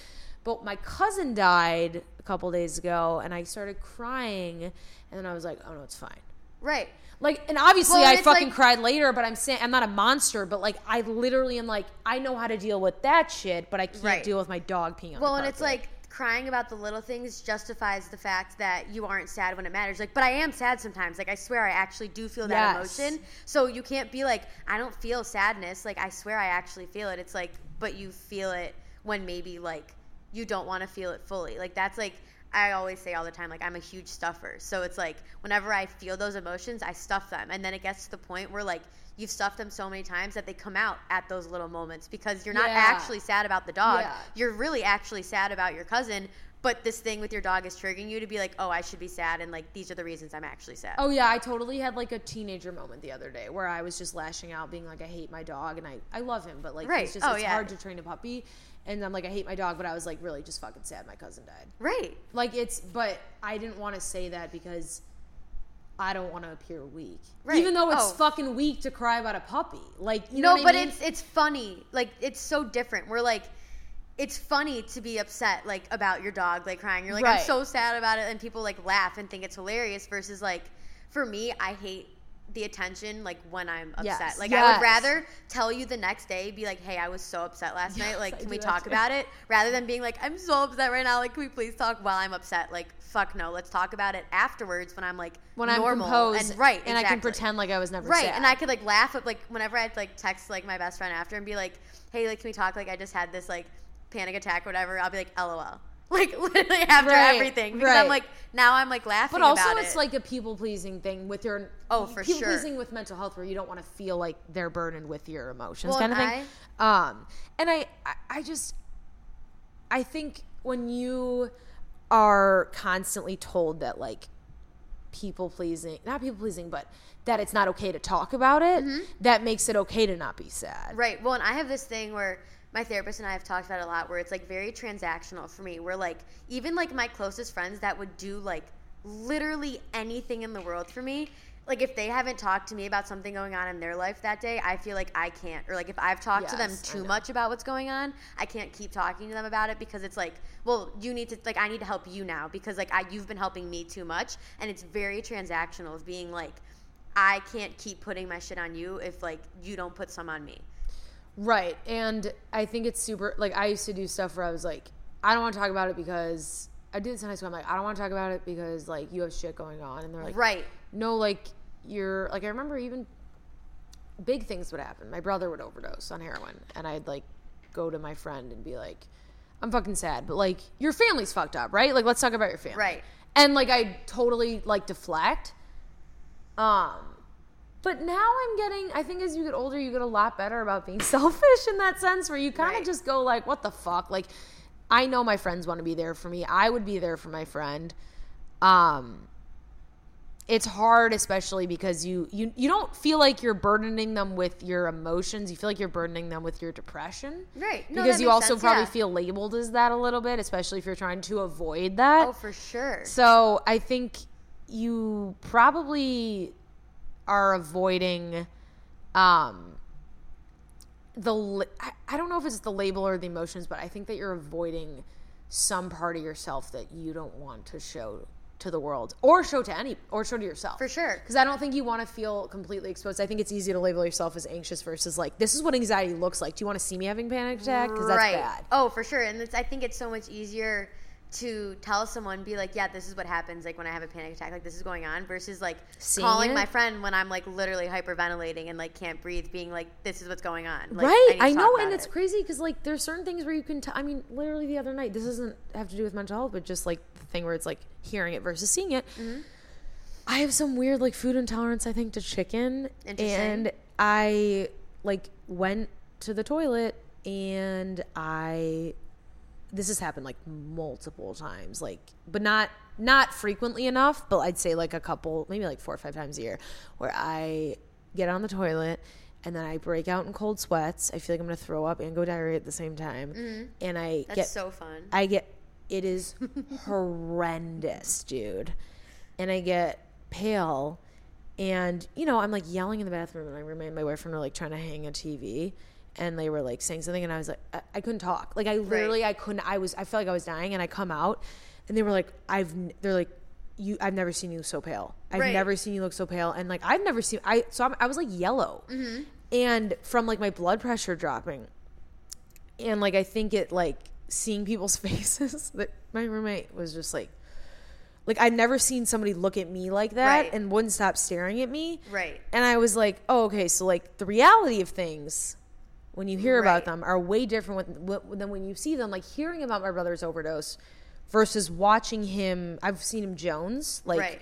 But my cousin died a couple days ago, and I started crying, and then I was like, oh no, it's fine.
Right.
Like, and obviously
Well,
I fucking
like-
cried later, but I'm saying I'm not a monster, but like I literally am like I know how to deal with that shit, but I can't
Right.
deal with my dog peeing on
Well, and it's like crying about the little things justifies the fact that you aren't sad when it matters. Like, but I am sad sometimes. Like, I swear I actually do feel that
Yes.
emotion. So you can't be like, I don't feel sadness. Like, I swear I actually feel it. It's like, but you feel it when maybe like you don't want to feel it fully. Like, that's like, I always say all the time, like, I'm a huge stuffer. So it's like, whenever I feel those emotions, I stuff them. And then it gets to the point where, like, you've stuffed them so many times that they come out at those little moments because you're not
Yeah.
actually sad about the dog.
Yeah.
You're really actually sad about your cousin, but this thing with your dog is triggering you to be like, oh, I should be sad, and like these are the reasons I'm actually sad.
Oh yeah, I totally had like a teenager moment the other day where I was just lashing out, being like, I hate my dog, and I, I love him, but like
Right.
it's just
Oh,
it's
yeah.
hard to train a puppy, and I'm like, I hate my dog, but I was like really just fucking sad my cousin died.
Right.
Like it's, but I didn't want to say that because I don't want to appear weak,
Right.
even though it's
Oh.
fuch weak to cry about a puppy. Like you know
No,
what
but
I mean?
it's it's funny. Like it's so different. We're like it's funny to be upset like about your dog like crying. You're like I'm so sad about it and people like laugh and think it's hilarious versus like for me I hate the attention like when I'm upset.
Yes.
Like I would rather tell you the next day be like, "Hey, I was so upset last night. Like, can we talk
too.
about it?" rather than being like, "I'm so upset right now. Like, can we please talk while I'm upset?" Like, fuck no. Let's talk about it afterwards when I'm like
when
normal
I'm composed,
and right
and I can pretend like I was never
Right,
sad.
and I could like laugh at like whenever I'd like text like my best friend after and be like, "Hey, like, can we talk? Like, I just had this like panic attack, or whatever." I'll be like, "LOL," like literally after
Right,
everything because
right.
I'm like now I'm like laughing.
But also, it's
it.
like a people pleasing thing with your
Oh, for
people
sure.
pleasing with mental health, where you don't want to feel like they're burdened with your emotions,
Well,
kind of thing. um, and I, I, I just, I think when you are constantly told that like people pleasing, not people pleasing, but that it's not okay to talk about it,
Mm-hmm.
that makes it okay to not be sad.
Right. Well, and I have this thing where my therapist and I have talked about it a lot where it's like very transactional for me, where like even like my closest friends that would do like literally anything in the world for me. Like if they haven't talked to me about something going on in their life that day, I feel like I can't. Or like if I've talked to them too much about what's going on, I can't keep talking to them about it because it's like, well, you need to like I need to help you now because like I you've been helping me too much, and it's very transactional of being like, I can't keep putting my shit on you if like you don't put some on me.
Right. And I think it's super like I used to do stuff where I was like, I don't want to talk about it because I did this in high school. I'm like, I don't want to talk about it because like you have shit going on. And they're like,
Right.
no, like you're like I remember even big things would happen. My brother would overdose on heroin, and I'd like go to my friend and be like, "I'm fucking sad," but like your family's fucked up, right? Like let's talk about your family,
Right.
And like I totally like deflect. Um, but now I'm getting. I think as you get older, you get a lot better about being selfish in that sense, where you kind of
Right.
just go like, "What the fuck?" Like, I know my friends want to be there for me. I would be there for my friend. Um, it's hard especially because you you you don't feel like you're burdening them with your emotions you feel like you're burdening them with your depression
Right. No,
because you also
sense,
probably
yeah.
feel labeled as that a little bit especially if you're trying to avoid that
Oh, for sure.
so i think you probably are avoiding um the I, don't know if it's the label or the emotions but i think that you're avoiding some part of yourself that you don't want to show to the world or show to any or show to yourself.
For sure.
because i don't think you want to feel completely exposed. I think it's easy to label yourself as anxious versus like this is what anxiety looks like. Do you want to see me having panic attack? Because that's bad.
Oh, for sure. And it's, I think it's so much easier to tell someone, be like, yeah, this is what happens, like when I have a panic attack, like this is going on, versus like
Seeing
calling
it?
my friend when I'm like literally hyperventilating and like can't breathe, being like, this is what's going on. Like,
right
to
i know and it's
it.
crazy because like there's certain things where you can t- i mean literally the other night this doesn't have to do with mental health but just like the thing where it's like hearing it versus seeing it
Mm-hmm.
i have some weird like food intolerance i think to chicken
Interesting.
and i like went to the toilet and i this has happened like multiple times like but not not frequently enough but i'd say like a couple maybe like four or five times a year where i get on the toilet and then i break out in cold sweats i feel like i'm gonna throw up and go diarrhea at the same time mm-hmm. and i
That's
get
so fun.
I get it is horrendous, dude. And I get pale and you know, I'm like yelling in the bathroom and my roommate and my boyfriend are like trying to hang a TV and they were like saying something and I was like I, I couldn't talk. Like I literally I couldn't I was I felt like I was dying and I come out and they were like I've they're like you I've never seen you so pale. I've
Right.
never seen you look so pale and like I've never seen I so I'm, I was like yellow. Mm-hmm. And from like my blood pressure dropping and like I think it like seeing people's faces that my roommate was just like like I'd never seen somebody look at me like that
Right.
and wouldn't stop staring at me.
Right.
And I was like, oh, okay, so like the reality of things when you hear
Right.
about them are way different than when you see them. Like hearing about my brother's overdose versus watching him. I've seen him Jones. Like
right.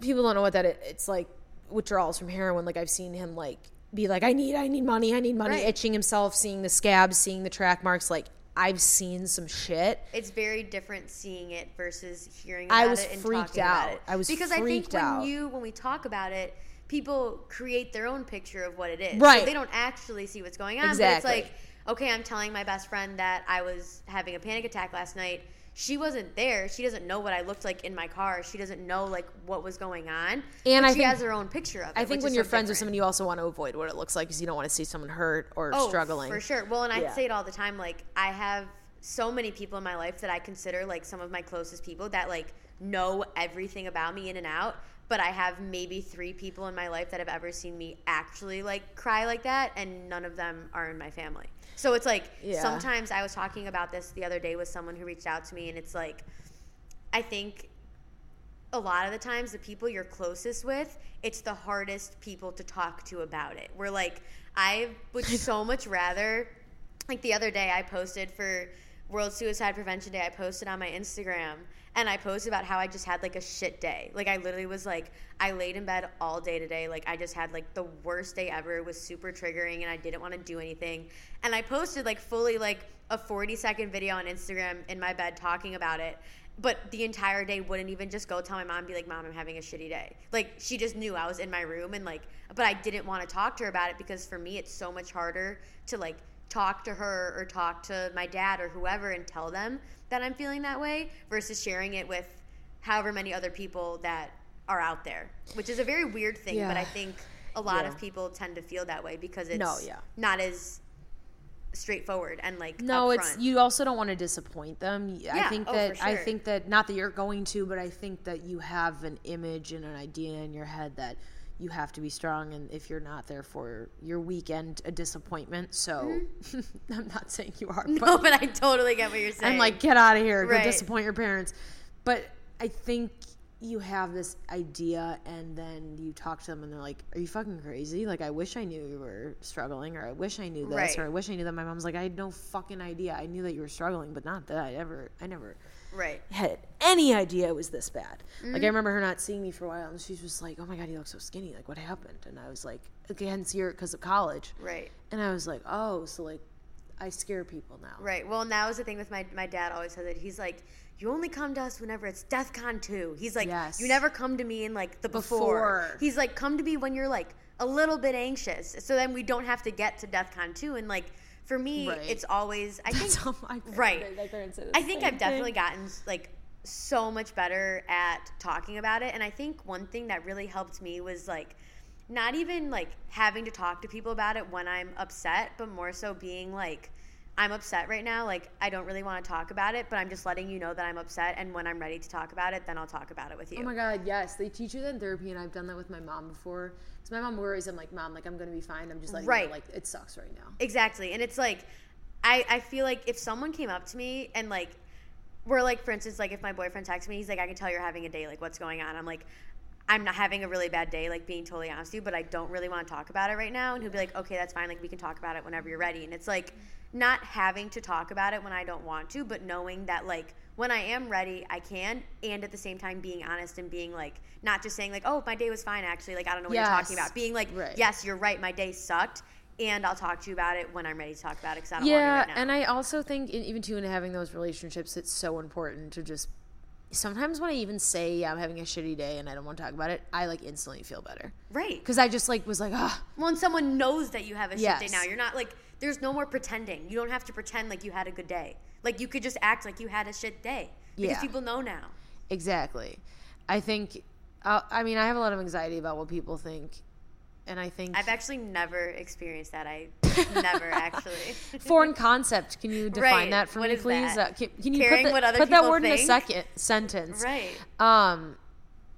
people don't know what that is. It's like withdrawals from heroin. Like I've seen him like be like, I need, I need money, I need money,
Right.
itching himself, seeing the scabs, seeing the track marks. Like I've seen some shit.
It's very different seeing it versus hearing about
I was freaked out. I was
because I think when
out.
you when we talk about it, people create their own picture of what it is.
Right.
So they don't actually see what's going on.
Exactly.
But it's like, okay, I'm telling my best friend that I was having a panic attack last night. She wasn't there. She doesn't know what I looked like in my car. She doesn't know like what was going on.
And I
she
think-
has her own picture of it.
I think when you're
so
friends with someone, you also want to avoid what it looks like because you don't want to see someone hurt or
oh,
struggling.
For sure. Well, and I
Yeah.
say it all the time. Like I have so many people in my life that I consider like some of my closest people that like know everything about me in and out. But I have maybe three people in my life that have ever seen me actually like cry like that, and none of them are in my family. So it's like
Yeah.
sometimes I was talking about this the other day with someone who reached out to me, and it's like I think a lot of the times the people you're closest with it's the hardest people to talk to about it we're like i would so much rather like the other day i posted for world suicide prevention day i posted on my instagram and i posted about how i just had like a shit day. Like i literally was like i laid in bed all day today. Like i just had like the worst day ever. It was super triggering and i didn't want to do anything. And i posted like fully like a 40 second video on instagram in my bed talking about it but the entire day wouldn't even just go tell my mom be like mom i'm having a shitty day. Like she just knew i was in my room and like but i didn't want to talk to her about it because for me it's so much harder to like talk to her or talk to my dad or whoever and tell them that i'm feeling that way versus sharing it with however many other people that are out there which is a very weird thing but i think a lot
Yeah.
of people tend to feel that way because it's
No, yeah.
not as straightforward and like
No,
upfront.
it's you also don't want to disappoint them. I
Yeah,
think
oh,
that
for
I think that not that you're going to, but I think that you have an image and an idea in your head that you have to be strong and if you're not there for your weekend a disappointment. So mm-hmm. I'm not saying you are, but
no but i totally get what you're saying
I'm like, get out of here,
Right.
go disappoint your parents. But I think you have this idea and then you talk to them and they're like, Are you fucking crazy? Like, I wish I knew you were struggling, or I wish I knew this,
Right.
or I wish I knew that. My mom's like, I had no fucking idea. I knew that you were struggling, but not that I ever, I never
Right.
had any idea it was this bad.
Mm-hmm.
Like, I remember her not seeing me for a while and she's just like, Oh my God, you look so skinny. Like, what happened? And I was like, hadn't seen her because of college.
Right.
And I was like, Oh, so like, I scare people now.
Right. Well, now is the thing with my my dad always says that He's like, you only come to us whenever it's DEF CON 2. He's like,
Yes.
you never come to me in like the before.
Before.
He's like, come to me when you're like a little bit anxious. So then we don't have to get to DEF CON 2. And like, for me,
Right.
it's always, I
That's
think,
my parents,
Right.
My parents say the
I think I've definitely gotten like so much better at talking about it. And I think one thing that really helped me was like not even like having to talk to people about it when I'm upset, but more so being like, I'm upset right now. Like, I don't really want to talk about it, but I'm just letting you know that I'm upset. And when I'm ready to talk about it, then I'll talk about it with you.
Oh my god, yes, they teach you that in therapy, and I've done that with my mom before. My mom worries, I'm like, mom, like I'm gonna be fine. I'm just you
Right.
know, like it sucks right now.
Exactly. And it's like I, I feel like if someone came up to me and like we're like for instance, like if my boyfriend texts me, he's like, I can tell you're having a day, like what's going on? I'm like, I'm not having a really bad day, like being totally honest with you, but I don't really want to talk about it right now. And he'll be like, Okay, that's fine, like we can talk about it whenever you're ready. And it's like not having to talk about it when I don't want to, but knowing that like when I am ready, I can, and at the same time being honest and being like not just saying like, Oh, my day was fine actually, like I don't know what you're talking about. Being like,
Right.
Yes, you're right, my day sucked and I'll talk to you about it when I'm ready to talk about it because I don't
Yeah,
want to right now.
and I also think even too in having those relationships, it's so important to just. Sometimes when I even say yeah, I'm having a shitty day and I don't want to talk about it, I like instantly feel better
right.
because I just like was like ah Well,
When someone knows that you have a shit day now, you're not like, there's no more pretending. You don't have to pretend like you had a good day. Like you could just act like you had a shit day because
Yeah.
people know now.
exactly. I think. Uh, I mean, I have a lot of anxiety about what people think, and I think
I've actually never experienced that. I never actually.
foreign concept. Can you define
Right.
that for
What
me, please? Uh, can, can you
Caring
put, the-
what other
put that word in a second sentence?
right.
Um,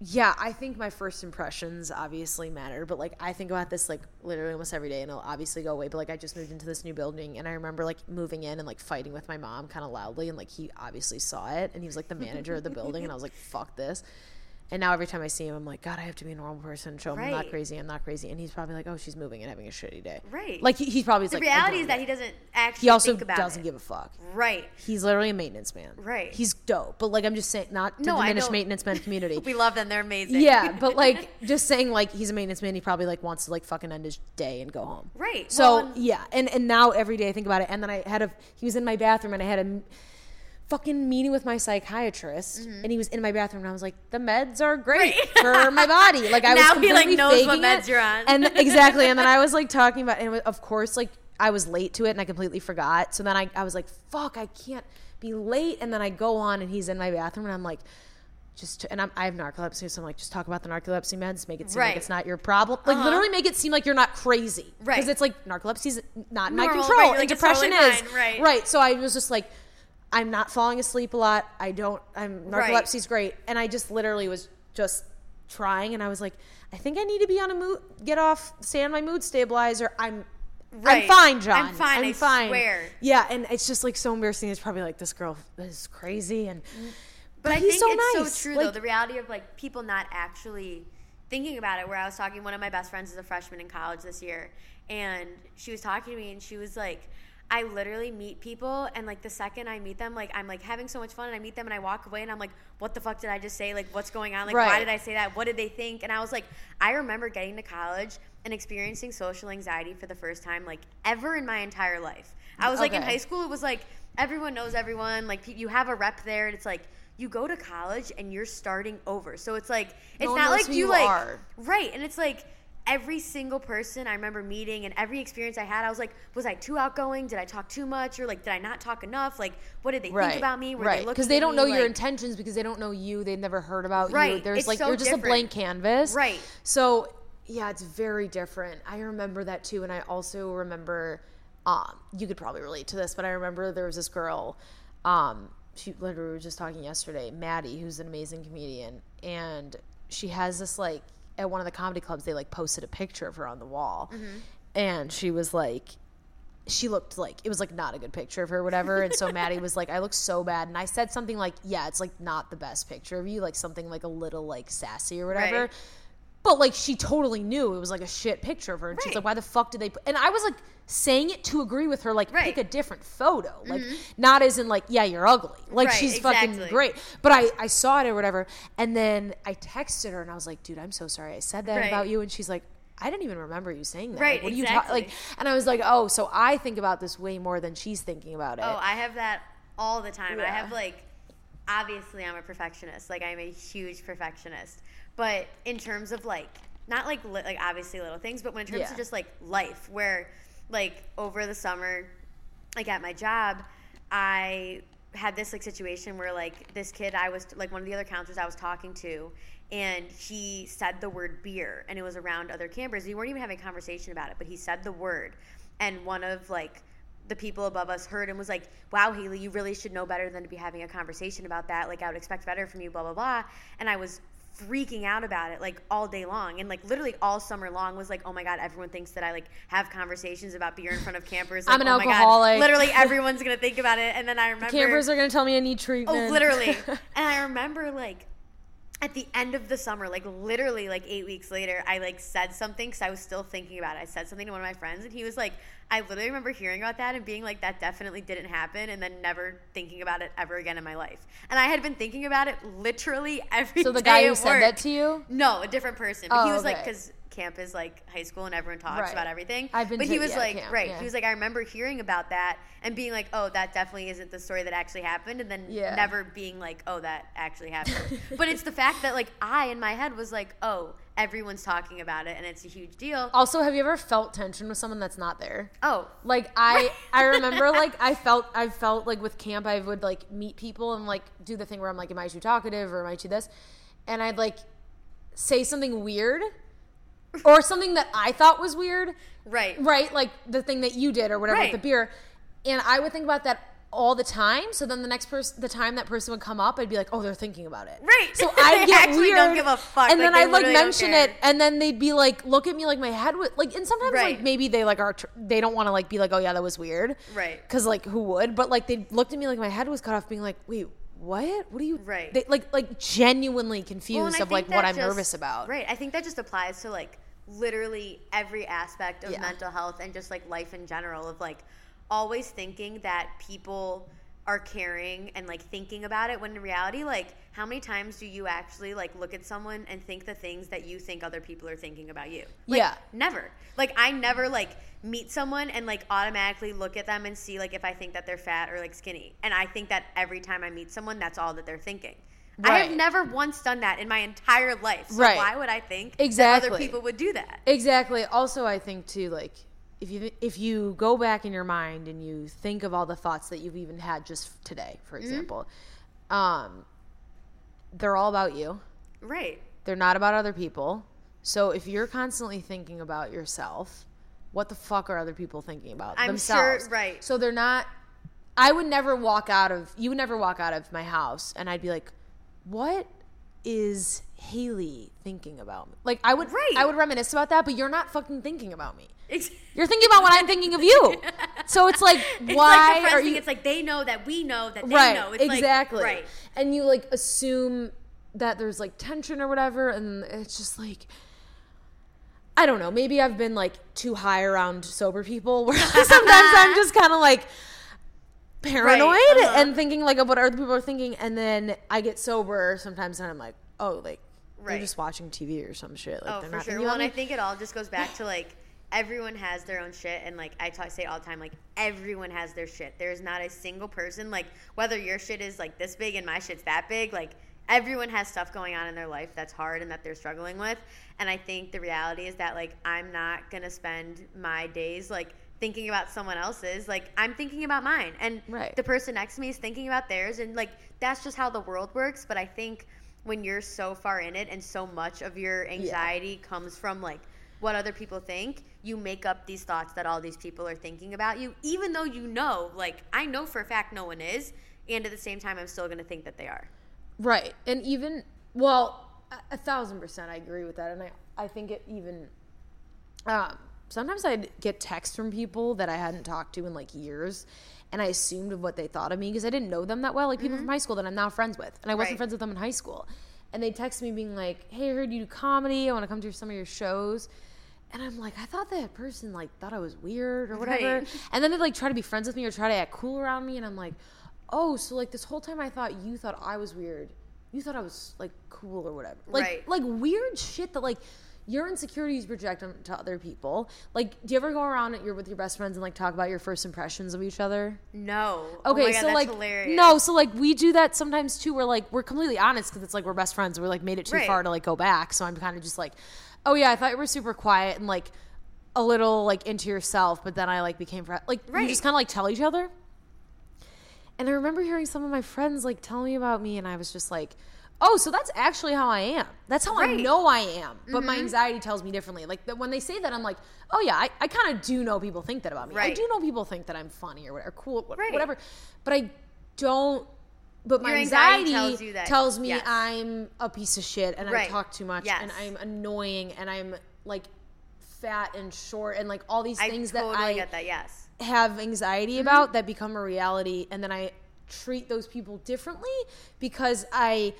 yeah, I think my first impressions obviously matter, but like I think about this like literally almost every day, and it'll obviously go away. But like I just moved into this new building, and I remember like moving in and like fighting with my mom kind of loudly, and like he obviously saw it, and he was like the manager of the building, and I was like, "Fuck this." And now every time I see him, I'm like, God, I have to be a normal person. Show him I'm not crazy. I'm not crazy. And he's probably like, Oh, she's moving and having a shitty day.
Right.
Like he, he's probably
The
like,
reality is that he doesn't actually
he also doesn't
it.
give a fuck.
Right.
He's literally a maintenance man.
Right.
He's dope. But like I'm just saying, not to
No,
diminish maintenance men community.
We love them. They're amazing.
yeah, but like just saying like he's a maintenance man, he probably like wants to like fucking end his day and go home.
Right.
So
Well,
yeah, and and now every day I think about it, and then I had a he was in my bathroom and I had a fucking meeting with my psychiatrist, and he was in my bathroom and I was like, the meds are great
Mm-hmm.
For my body. Like I was
Now he, like,
completely
knows what meds
it.
you're on.
and exactly, and then I was like talking about, and of course like I was late to it and I completely forgot. So then I I was like, fuck, I can't be late, and then I go on and he's in my bathroom and I'm like. Just and I'm, I have narcolepsy, so I'm like, just talk about the narcolepsy meds, make it seem
Right.
like it's not your problem. Like
Uh-huh.
literally, make it seem like you're not crazy,
Right.
Because it's like narcolepsy's not in my control,
right,
and
like, it's
depression
totally
is
fine, right.
Right. So I was just like, I'm not falling asleep a lot. I don't. I'm narcolepsy's great, and I just literally was just trying, and I was like, I think I need to be on a mood, get off, stay on my mood stabilizer. I'm.
Right.
I'm fine, John.
I'm fine, I'm
fine.
swear.
Yeah, and it's just like so embarrassing. It's probably like this girl is crazy, and mm,
But, I
he's
think
so
it's
nice.
so true
Like-
though. The reality of like people not actually thinking about it. Where I was talking, one of my best friends is a freshman in college this year, and she was talking to me, and she was like, "I literally meet people, and like the second I meet them, like I'm like having so much fun, and I meet them, and I walk away, and I'm like, what the fuck did I just say? Like, what's going on? Like, why did I say that? What did they think? And I was like, I remember getting to college and experiencing social anxiety for the first time, like ever in my entire life. I was like in high school, it was like everyone knows everyone. Like you have a rep there, and it's like you go to college and you're starting over. So it's like it's
one
not like you
you
like
are.
right, and it's like every single person I remember meeting and every experience I had, I was like, was I too outgoing? Did I talk too much, or like did I not talk enough? Like what did they think about me? Were
right.
they looking
Because they
at
don't
me
know your
like-
intentions because they don't know you. They've never heard about you. There's
It's
like
so
you're just
different.
a blank canvas.
Right.
So yeah, it's very different. I remember that too, and I also remember. Um, you could probably relate to this, but I remember there was this girl. Um, she literally was just talking yesterday, Maddie, who's an amazing comedian, and she has this like at one of the comedy clubs they like posted a picture of her on the wall,
Mm-hmm.
and she was like she looked like it was like not a good picture of her, or whatever. And so Maddie was like, I look so bad. And I said something like, Yeah, it's like not the best picture of you, like something like a little like sassy or whatever.
Right.
But like she totally knew it was like a shit picture of her. And she's like, Why the fuck did they put and I was like saying it to agree with her, like
Right. Mm-hmm.
pick a different photo. Like not as in like, yeah, you're ugly. Like
Right,
she's
exactly.
fucking great. But I, I saw it or whatever. And then I texted her and I was like, dude, I'm so sorry I said that
Right.
about you. And she's like, I didn't even remember you saying that.
Right,
Like, what are you talking like? And I was like, oh, so I think about this way more than she's thinking about it.
Oh, I have that all the time. I have like, obviously, I'm a perfectionist. Like, I'm a huge perfectionist. But in terms of like, not like li- like obviously little things, but when in terms
Yeah.
of just like life, where like over the summer, like at my job, I had this like situation where like this kid I was like one of the other counselors I was talking to and he said the word beer and it was around other campers. We weren't even having a conversation about it, but he said the word and one of like the people above us heard and was like, Wow, Haley, you really should know better than to be having a conversation about that. Like I would expect better from you, blah blah blah. And I was freaking out about it like all day long and like literally all summer long was like oh my god everyone thinks that i like have conversations about beer in front of campers like,
I'm an
oh my God,
alcoholic.
literally everyone's gonna think about it and then i remember
Campers are gonna tell me I need treatment.
Oh, literally. and I remember like at the end of the summer, like literally like eight weeks later, I like said something because I was still thinking about it. I said something to one of my friends, and he was like, I literally remember hearing about that and being like, that definitely didn't happen, and then never thinking about it ever again in my life. And I had been thinking about it literally every
so the guy who said that to you?
No, a different person. But he
Oh,
was like, because camp is like high school and everyone talks
Right.
about everything.
I've been
but
to-
he was
yeah,
like,
camp,
right.
yeah.
He was like, I remember hearing about that and being like, oh, that definitely isn't the story that actually happened. And then
Yeah.
never being like, oh, that actually happened. but it's the fact that like I in my head was like, oh, everyone's talking about it and it's a huge deal.
Also, have you ever felt tension with someone that's not there?
Oh,
Like I, I remember like I felt I felt like with camp I would like meet people and like do the thing where I'm like, am I too talkative or am I too this? And I'd like say something weird or something that I thought was weird,
right.
right? Like the thing that you did or whatever
Right.
with the beer, and I would think about that all the time. So then the next person, the time that person would come up, I'd be like, oh, they're thinking about it.
Right.
So I'd get
actually
weird.
don't give a fuck.
And
Like,
then I'd like mention it, and then they'd be like, look at me like my head would like, and sometimes
Right.
like maybe they like are tr- they don't want to like be like, oh yeah, that was weird,
Right.
Because like who would? But like they looked at me like my head was cut off, being like, wait. What? What are you?
Right.
They, like, like genuinely confused
Well,
of like what I'm
just-
nervous about.
Right. I think that just applies to like literally every aspect of
Yeah.
mental health and just like life in general of like always thinking that people are caring and like thinking about it when in reality like how many times do you actually like look at someone and think the things that you think other people are thinking about you like,
Yeah.
never like i never like meet someone and like automatically look at them and see like if i think that they're fat or like skinny and i think that every time i meet someone that's all that they're thinking I have never once done that in my entire life. So
Right.
why would I think
Exactly.
that other people would do that?
Exactly. Also, I think too, like if you if you go back in your mind and you think of all the thoughts that you've even had just today, for
Mm-hmm.
example, um, they're all about you.
Right.
They're not about other people. So if you're constantly thinking about yourself, what the fuck are other people thinking about
I'm
themselves?
sure- right.
So they're not. I would never walk out of. You would never walk out of my house, and I'd be like, "What is Haley thinking about me?" Like I would.
Right.
I would reminisce about that, but you're not fucking thinking about me. You're thinking about what I'm thinking of you. So it's like,
it's
why
like
are
thing.
you?
It's like they know that we know that they
right.
know. It's
exactly.
Like, right.
And you like assume that there's like tension or whatever, and it's just like. I don't know. Maybe I've been like too high around sober people where sometimes I'm just kind of like paranoid
uh-huh.
and thinking like of what other people are thinking. And then I get sober sometimes and I'm like, oh, like they're just watching TV or some shit. Like
Oh,
they're
for
not
sure. Well, and I think it all just goes back to like everyone has their own shit, and like I talk, say all the time, like everyone has their shit. There is not a single person, like whether your shit is like this big and my shit's that big, like everyone has stuff going on in their life that's hard and that they're struggling with. And I think the reality is that like I'm not gonna spend my days like thinking about someone else's like i'm thinking about mine and
Right.
the person next to me is thinking about theirs and like that's just how the world works but i think when you're so far in it and so much of your anxiety comes from like what other people think you make up these thoughts that all these people are thinking about you even though you know like i know for a fact no one is and at the same time i'm still going to think that they are
Right. And even, well, a, a thousand percent I agree with that. And I, I think it even, um, sometimes I'd get texts from people that I hadn't talked to in like years. And I assumed of what they thought of me because I didn't know them that well, like people from mm-hmm. high school that I'm now friends with. And I wasn't
Right.
friends with them in high school. And they text me being like, Hey, I heard you do comedy. I want to come to some of your shows. And I'm like, I thought that person like thought I was weird or whatever.
Right.
And then they like try to be friends with me or try to act cool around me. And I'm like, oh, so like this whole time I thought you thought I was weird. You thought I was like cool or whatever. Like
Right.
like weird shit that like your insecurities project onto other people. Like, do you ever go around and you're with your best friends and like talk about your first impressions of each other?
No.
Oh okay,
oh God,
so like
hilarious.
no, so like we do that sometimes too. We're like we're completely honest because it's like we're best friends. We're like made it too
Right.
far to like go back. So I'm kind of just like, oh yeah, I thought you were super quiet and like a little like into yourself, but then I like became fri- like
Right.
just kind of like tell each other. And I remember hearing some of my friends like tell me about me, and I was just like. Oh, so that's actually how I am. That's how I know I am. But
Mm-hmm.
my anxiety tells me differently. Like the, when they say that, I'm like, oh yeah, I, I kind of do know people think that about me. I do know people think that I'm funny or whatever, cool,
Right.
whatever. But I don't. But my
anxiety
anxiety,
tells that-
tells me
yes.
I'm a piece of shit and I talk too much
Yes.
and I'm annoying and I'm like fat and short and like all these
I
things
totally
that I
get that. Yes.
have anxiety about that become a reality and then I treat those people differently because I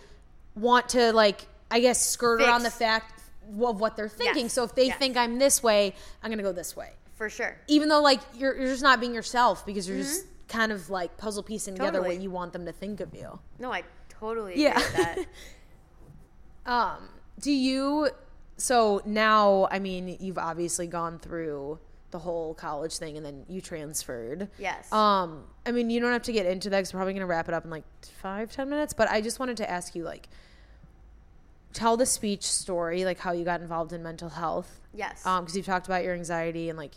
want to like I guess skirt around the fact of what they're thinking.
Yes.
So if they
Yes.
think I'm this way, I'm going to go this way.
For sure.
Even though like you're you're just not being yourself because you're just kind of like puzzle piecing together what
Mm-hmm.
You want them to think of you.
No, I totally agree
Yeah.
with that.
Um, do you? So now, I mean, you've obviously gone through the whole college thing, and then you transferred.
Yes.
Um, I mean, you don't have to get into that because we're probably gonna wrap it up in like five, ten minutes. But I just wanted to ask you, like, tell the speech story, like how you got involved in mental health.
yes.
Um, because you've talked about your anxiety and like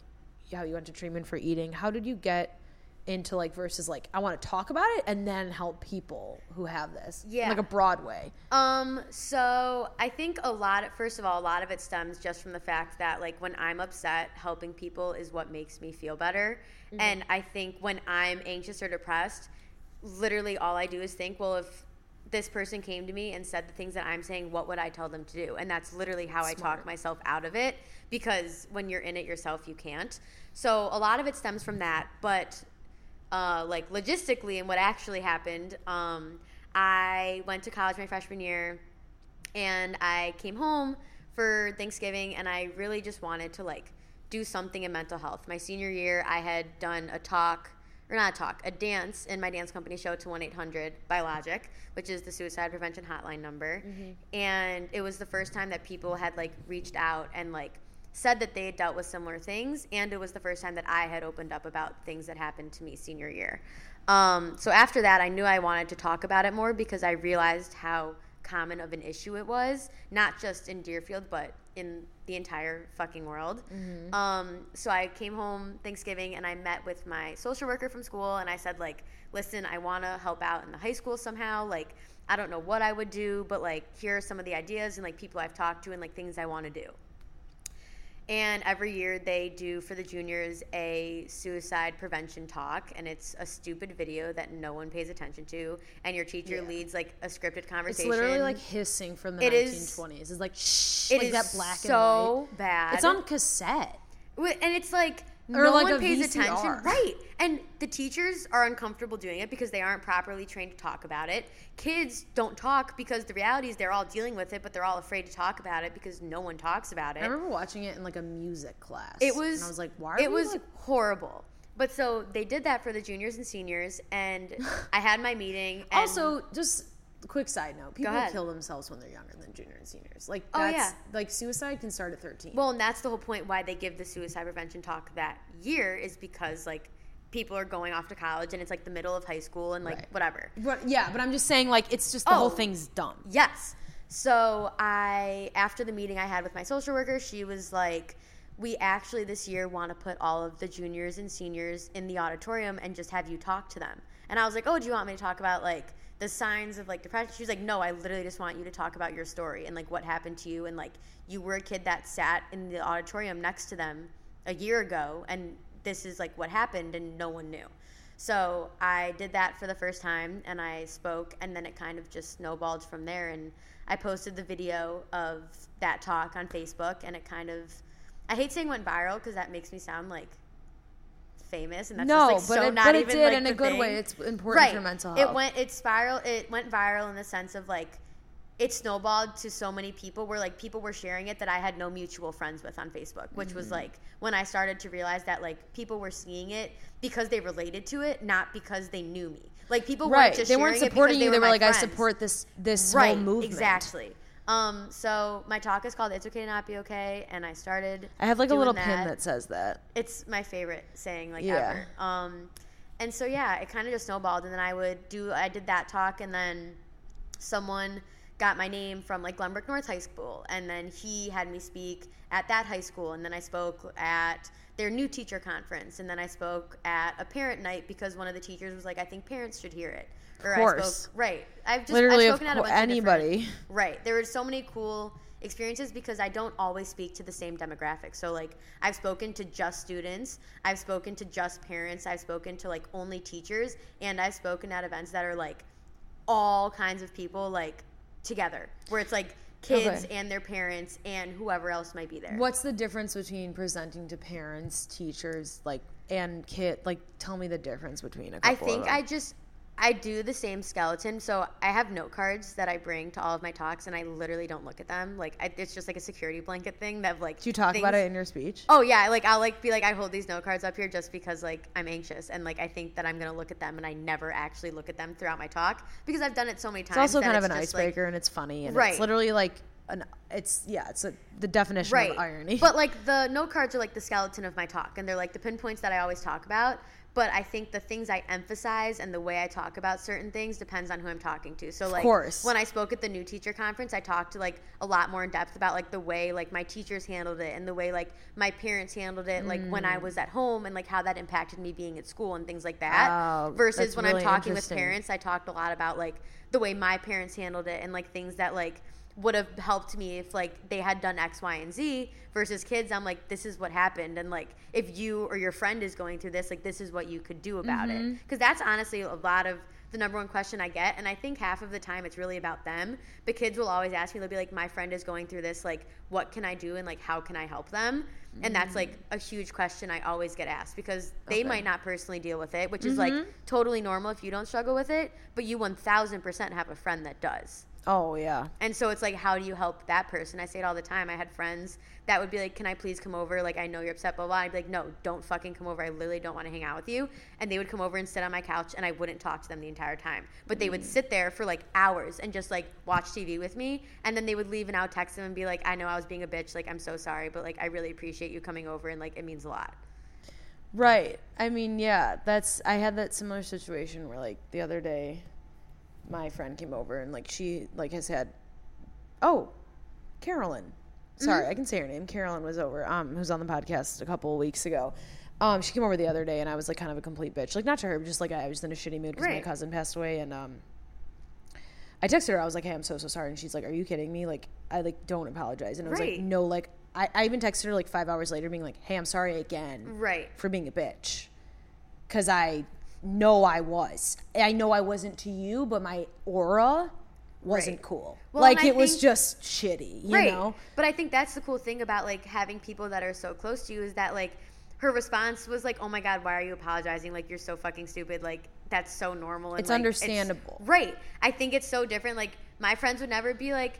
how you went to treatment for eating. How did you get into like versus like I want to talk about it and then help people who have this? in,
Yeah.
like a broad way.
Um, so I think a lot of, first of all, a lot of it stems just from the fact that like when I'm upset, helping people is what makes me feel better. And I think when I'm anxious or depressed, literally all I do is think, well, if this person came to me and said the things that I'm saying, what would I tell them to do? And that's literally how I talk myself out of it because when you're in it yourself, you can't. So a lot of it stems from that, but uh, like logistically and what actually happened, um, I went to college my freshman year and I came home for Thanksgiving and I really just wanted to like do something in mental health. My senior year, I had done a talk or not a talk, a dance in my dance company show to 1 800 by Logic, which is the suicide prevention hotline number. And it was the first time that people had like reached out and like said that they had dealt with similar things. And it was the first time that I had opened up about things that happened to me senior year. Um, so after that, I knew I wanted to talk about it more because I realized how common of an issue it was, not just in Deerfield, but in the entire fucking world. Um, so I came home Thanksgiving and I met with my social worker from school and I said like, listen, I want to help out in the high school somehow. Like, I don't know what I would do, but like, here are some of the ideas and like people I've talked to and like things I want to do. And every year they do for the juniors a suicide prevention talk, and it's a stupid video that no one pays attention to, and your teacher
Yeah.
leads like a scripted conversation.
It's literally like hissing from the
It is-
1920s. It's like shh,
It
like
is
that black
so
and white.
bad.
It's on cassette.
And it's like
Or
no
like
one pays
VCR.
attention. Right. And the teachers are uncomfortable doing it because they aren't properly trained to talk about it. Kids don't talk because the reality is they're all dealing with it but they're all afraid to talk about it because no one talks about it.
I remember watching it in like a music class.
it was
And I was like, why are
it was
like,
horrible. But so they did that for the juniors and seniors and i had my meeting and
also just quick side note people kill themselves when they're younger than junior and seniors like
Oh,
that's
yeah.
like suicide can start at 13
Well, and that's the whole point why they give the suicide prevention talk that year is because like people are going off to college and it's like the middle of high school and like
Right.
whatever.
but yeah but i'm just saying like it's just the whole
Oh.
thing's dumb
Yes. So I after the meeting I had with my social worker, she was like we actually this year want to put all of the juniors and seniors in the auditorium and just have you talk to them. And I was like, "Oh, do you want me to talk about like the signs of like depression?" She was like, "No, I literally just want you to talk about your story and like what happened to you and like you were a kid that sat in the auditorium next to them a year ago and this is like what happened and no one knew." So I did that for the first time and I spoke, and then it kind of just snowballed from there. And I posted the video of that talk on Facebook, and it kind of I hate saying went viral because that makes me sound like famous, and that's
no,
just like
but
so
it,
not
but it
even
did
like
in
the
a good
thing.
way. It's important
right.
for mental health.
It went it spiral. It went viral in the sense of like it snowballed to so many people where like people were sharing it that I had no mutual friends with on Facebook, which
Mm-hmm.
was like when I started to realize that like people were seeing it because they related to it, not because they knew me. Like people
right.
weren't just
They weren't supporting you. They were
my
like, I support this this
right,
whole movement.
Exactly. Um, so my talk is called "It's Okay to Not Be Okay," and I started.
I have like a little
that.
pin that says that.
It's my favorite saying like
Yeah.
ever. Um, and so yeah, it kind of just snowballed, and then I would do. I did that talk, and then someone got my name from like Glenbrook North High School, and then he had me speak at that high school, and then I spoke at their new teacher conference, and then I spoke at a parent night because one of the teachers was like, "I think parents should hear it." Or I
course.
spoke right. I've just
Literally,
I've
of
spoken at a bunch of
anybody.
Right. There were so many cool experiences because I don't always speak to the same demographic. So like I've spoken to just students, I've spoken to just parents, I've spoken to like only teachers, and I've spoken at events that are like all kinds of people like together, where it's like kids
Okay.
and their parents and whoever else might be there.
What's the difference between presenting to parents, teachers, like and kid? Like, tell me the difference between a couple
I
of
think. I just I do the same skeleton. So I have note cards that I bring to all of my talks, and I literally don't look at them. Like I, it's just like a security blanket thing that like.
Do you talk about it in your speech?
Oh yeah, like I'll like be like I hold these note cards up here just because like I'm anxious and like I think that I'm gonna look at them and I never actually look at them throughout my talk because I've done it so many times.
it's also kind of an
just, like-
icebreaker, and it's funny, and
Right.
it's literally like an. It's yeah, it's a, the definition
right.
of irony.
But like the note cards are like the skeleton of my talk, and they're like the pinpoints that I always talk about. But I think the things I emphasize and the way I talk about certain things depends on who I'm talking to. So like
course.
when I spoke at the new teacher conference, I talked to like a lot more in depth about like the way like my teachers handled it and the way like my parents handled it, like when
Mm.
I was at home and like how that impacted me being at school and things like that. Versus when
really
I'm talking with parents, I talked a lot about like the way my parents handled it and like things that like would have helped me if like they had done X, Y, and Z versus kids. I'm like, this is what happened, and like if you or your friend is going through this, like this is what you could do about
Mm-hmm.
it. Because that's honestly a lot of the number one question I get, and I think half of the time it's really about them. But kids will always ask me, they'll be like, my friend is going through this, like what can I do, and like how can I help them? And that's like a huge question I always get asked because they.
Okay.
might not personally deal with it, which is
Mhm.
like totally normal if you don't struggle with it, but you 1000% have a friend that does.
Oh yeah,
And so it's like, how do you help that person? I say it all the time. I had friends that would be like, Can I please come over? Like, I know you're upset, blah, blah. I'd be like, No, don't fucking come over. I literally don't want to hang out with you. And they would come over and sit on my couch, and I wouldn't talk to them the entire time. But they would mm. sit there for like hours and just like watch TV with me. And then they would leave, and I would text them and be like, I know I was being a bitch. Like, I'm so sorry, but like, I really appreciate you coming over, and like, it means a lot.
right. I mean, yeah, that's. I had that similar situation where like the other day, my friend came over and like she like has had, oh, Carolyn. Sorry,
Mm-hmm.
I can say her name. Carolyn was over, um, who's on the podcast a couple of weeks ago. Um, she came over the other day, and I was like kind of a complete bitch. Like not to her, but just like I was in a shitty mood because my cousin passed away, and um, I texted her. I was like, "Hey, I'm so so sorry," and she's like, "Are you kidding me? Like, I like don't apologize." And I was
Right.
like, "No, like." I, I even texted her like five hours later, being like, "Hey, I'm sorry again
Right.
for being a bitch, because I know I was. I know I wasn't to you, but my aura wasn't
Right.
cool.
Well,
like it was just shitty, you
right.
know."
But I think that's the cool thing about like having people that are so close to you is that like her response was like, "Oh my god, why are you apologizing? Like you're so fucking stupid. Like that's so normal." And,
It's
like,
understandable.
right. I think it's so different. Like my friends would never be like.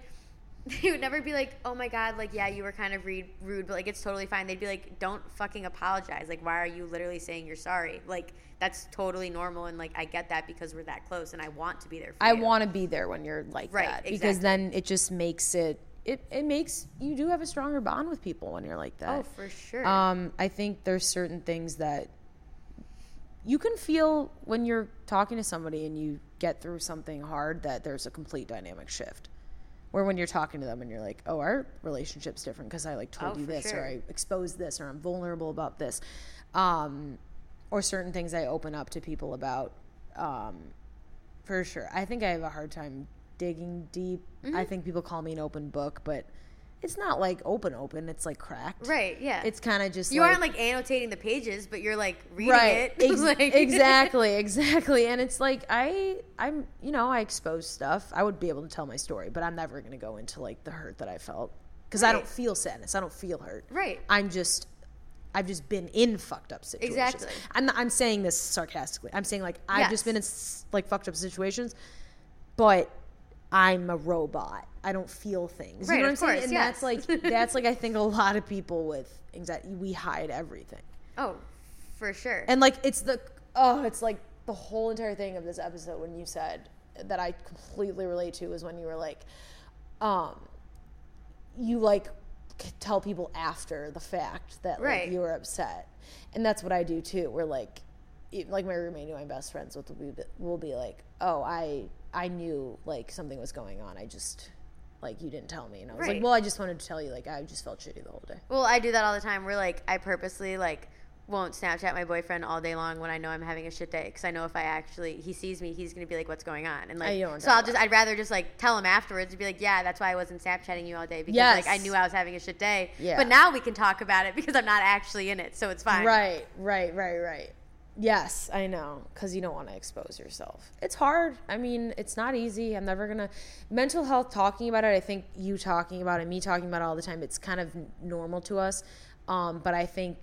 They would never be like, "Oh my god, like yeah, you were kind of rude, rude, but like it's totally fine." They'd be like, "Don't fucking apologize. Like, why are you literally saying you're sorry? Like, that's totally normal, and like I get that because we're that close, and I want to be there for
I
you."
want to be there when you're like
Right,
that because then it just makes it it it makes you do have a stronger bond with people when you're like that.
Oh, for sure.
Um, I think there's certain things that you can feel when you're talking to somebody and you get through something hard that there's a complete dynamic shift. Where when you're talking to them and you're like, "Oh, our relationship's different because I like told
Oh,
you this
sure.
or I exposed this or I'm vulnerable about this," um, or certain things I open up to people about. Um, for sure, I think I have a hard time digging deep. I
Mm-hmm.
think people call me an open book, but it's not like open open. It's like cracked.
right? Yeah.
It's kind of just
You
like,
aren't like annotating the pages, but you're like reading
right
it.
Ex-
Like-
exactly exactly and it's like i i'm you know i expose stuff i would be able to tell my story but i'm never going to go into like the hurt that i felt because I don't feel sadness. I don't feel hurt.
Right.
I'm just I've just been in fucked up situations.
Exactly.
I'm I'm saying this sarcastically. I'm saying like I've just been in like fucked up situations, but I'm a robot. I don't feel things.
Right,
you know what I'm
of
saying?
course,
And
yes.
that's like that's like I think a lot of people with anxiety we hide everything.
Oh, for sure.
And like it's the oh, it's like the whole entire thing of this episode when you said that I completely relate to is when you were like, um, you like tell people after the fact that like
Right.
you were upset, and that's what I do too. We're like, like my roommate who I'm best friends with will be will be like, oh, I I knew like something was going on. I just like you didn't tell me, and I was
Right.
like, well, I just wanted to tell you. Like I just felt shitty the whole day.
Well, I do that all the time. We're like, I purposely like won't Snapchat my boyfriend all day long when I know I'm having a shit day because I know if I actually he sees me, he's gonna be like, "What's going on?" And like, so I'll just I'd rather just like tell him afterwards and be like, "Yeah, that's why I wasn't Snapchatting you all day because
Yes.
like I knew I was having a shit day."
Yeah.
But now we can talk about it because I'm not actually in it, so it's fine.
Right, right, right, right. Yes, I know, because you don't want to expose yourself. It's hard. I mean, it's not easy. I'm never gonna. Mental health, talking about it, I think you talking about it, me talking about it all the time, it's kind of normal to us. Um, but I think,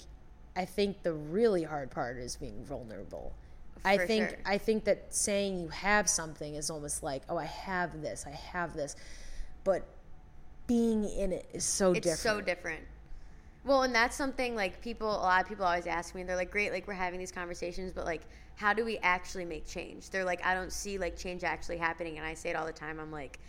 I think the really hard part is being vulnerable. I think,
sure.
I think that saying you have something is almost like, oh, I have this, I have this, but being in it is so
It's
different.
so different. Well, and that's something like people, a lot of people always ask me, and they're like, great, like we're having these conversations, but like, how do we actually make change? They're like, I don't see like change actually happening. And I say it all the time. I'm like,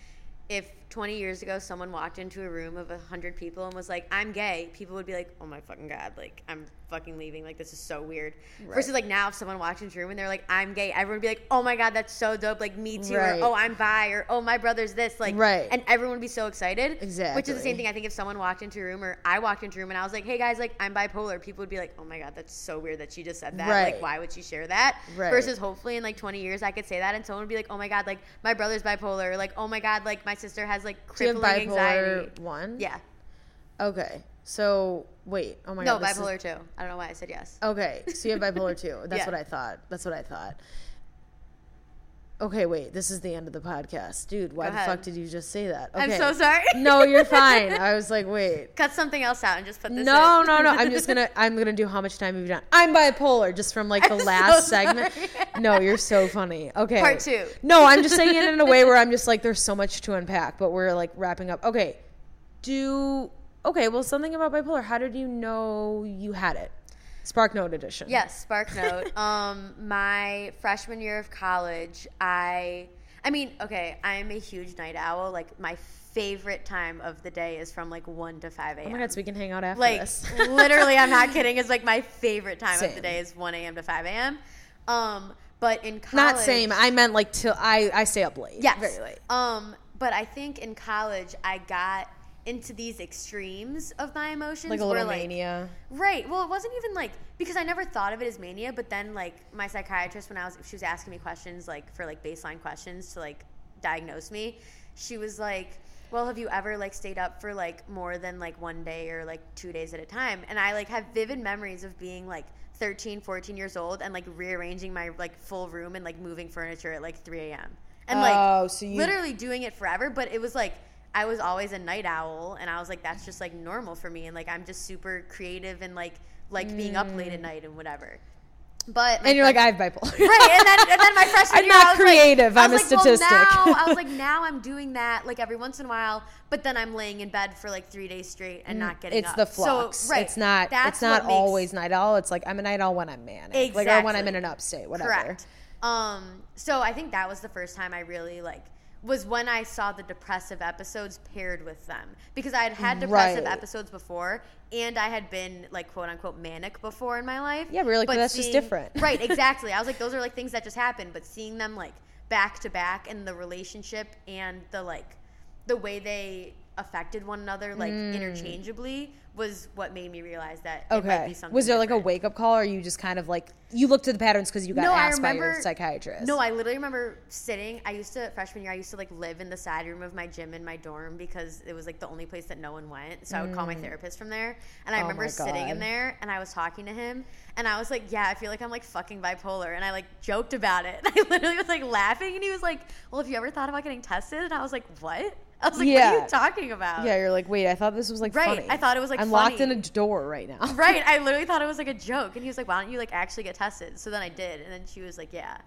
if 20 years ago someone walked into a room of 100 people and was like, I'm gay, people would be like, oh my fucking God, like, I'm fucking leaving. Like, this is so weird. Versus like now, if someone walked into a room and they're like, I'm gay, everyone would be like, oh my God, that's so dope. Like, me too.
Right.
Or, oh, I'm bi. Or, oh, my brother's this. Like,
Right.
and everyone would be so excited. exactly Which is the same thing. I think if someone walked into a room or I walked into a room and I was like, "Hey guys, like I'm bipolar," people would be like, "Oh my god, that's so weird that she just said that.
Right.
Like, why would she share that?"
Right.
Versus hopefully in like 20 years I could say that and someone would be like, "Oh my god, like my brother's bipolar," or like, "Oh my god, like my sister has like
Do you have
crippling
bipolar
anxiety."
one?
Yeah.
Okay. So wait. Oh my
No,
god. is-
bipolar too. I don't know why I said yes.
Okay, so you have bipolar two. That's
Yeah.
what I thought. That's what I thought. Okay, wait. This is the end of the podcast, dude. Why the fuck did you just say that? Okay.
I'm so sorry.
no, you're fine. I was like, wait.
Cut something else out and just put this.
No,
in.
no, no. I'm just gonna. I'm gonna do how much time have you done? I'm bipolar, just from like the
I'm so
last segment. No, you're so funny. Okay.
Part two.
No, I'm just saying it in a way where I'm just like, there's so much to unpack, but we're like wrapping up. Okay. Do okay. Well, something about bipolar. How did you know you had it? Spark Note edition.
Yes, Spark Note. um, my freshman year of college, I, I mean, okay, I'm a huge night owl. Like my favorite time of the day is from like one to five a.m.
Oh my god, so we can hang out after
like
this.
literally, I'm not kidding. It's like my favorite time of the day is one a.m. to five a.m. Um, but in college,
Not same. I meant like till I I stay up late.
Yes.
Very late.
Um, but I think in college I got into these extremes of my emotions.
Like a
where,
little mania.
Right. Well, it wasn't even like because I never thought of it as mania, but then like my psychiatrist when I was she was asking me questions like for like baseline questions to like diagnose me, she was like, "Well, have you ever like stayed up for like more than like one day or like two days at a time?" And I like have vivid memories of being like 13, 14 years old and like rearranging my like full room and like moving furniture at like 3 a.m. And like
Oh, so you-
literally doing it forever, but it was like I was always a night owl, and I was like, that's just like normal for me, and like I'm just super creative and like like being up late at night and whatever. But
Mm. And you're like, I have bipolar.
right, and then and then my freshman
I'm
year,
not
I was
creative,
Like, I
I'm a
like,
statistic.
Well, now, I was like, now I'm doing that like every once in a while, but then I'm laying in bed for like three days straight and not getting
Mm, it's
up.
the
So,
flux.
right,
It's not.
that's
it's not
makes-
always night owl. It's like I'm a night owl when I'm manic, like or when I'm in an upstate, whatever.
Correct. Um, so I think that was the first time I really like was when I saw the depressive episodes paired with them because I had had depressive
Right.
episodes before and I had been like quote unquote manic before in my life.
Yeah, really, like, but that's just different.
right, exactly. I was like, those are like things that just happen, but seeing them like back to back and the relationship and the like the way they affected one another like interchangeably was what made me realize that it might
Okay.
be something
Was there like a wake up call, or you just kind of like you looked at the patterns because you got
No,
asked by your psychiatrist?
No, I literally remember sitting. I used to freshman year. I used to like live in the side room of my gym in my dorm because it was like the only place that no one went. So I would call my therapist from there, and I
Mm. Oh
remember sitting in there and I was talking to him, and I was like, "Yeah, I feel like I'm like fucking bipolar," and I like joked about it. I literally was like laughing, and he was like, "Well, have you ever thought about getting tested?" And I was like, "What?" I was like, what are you talking about?
Yeah, you're like, wait, I thought this was like
Right,
funny.
I thought it was, like,
I'm locked in a door right now.
Right. I literally thought it was like a joke. And he was like, why don't you like actually get tested? So then I did. And then she was like, yeah.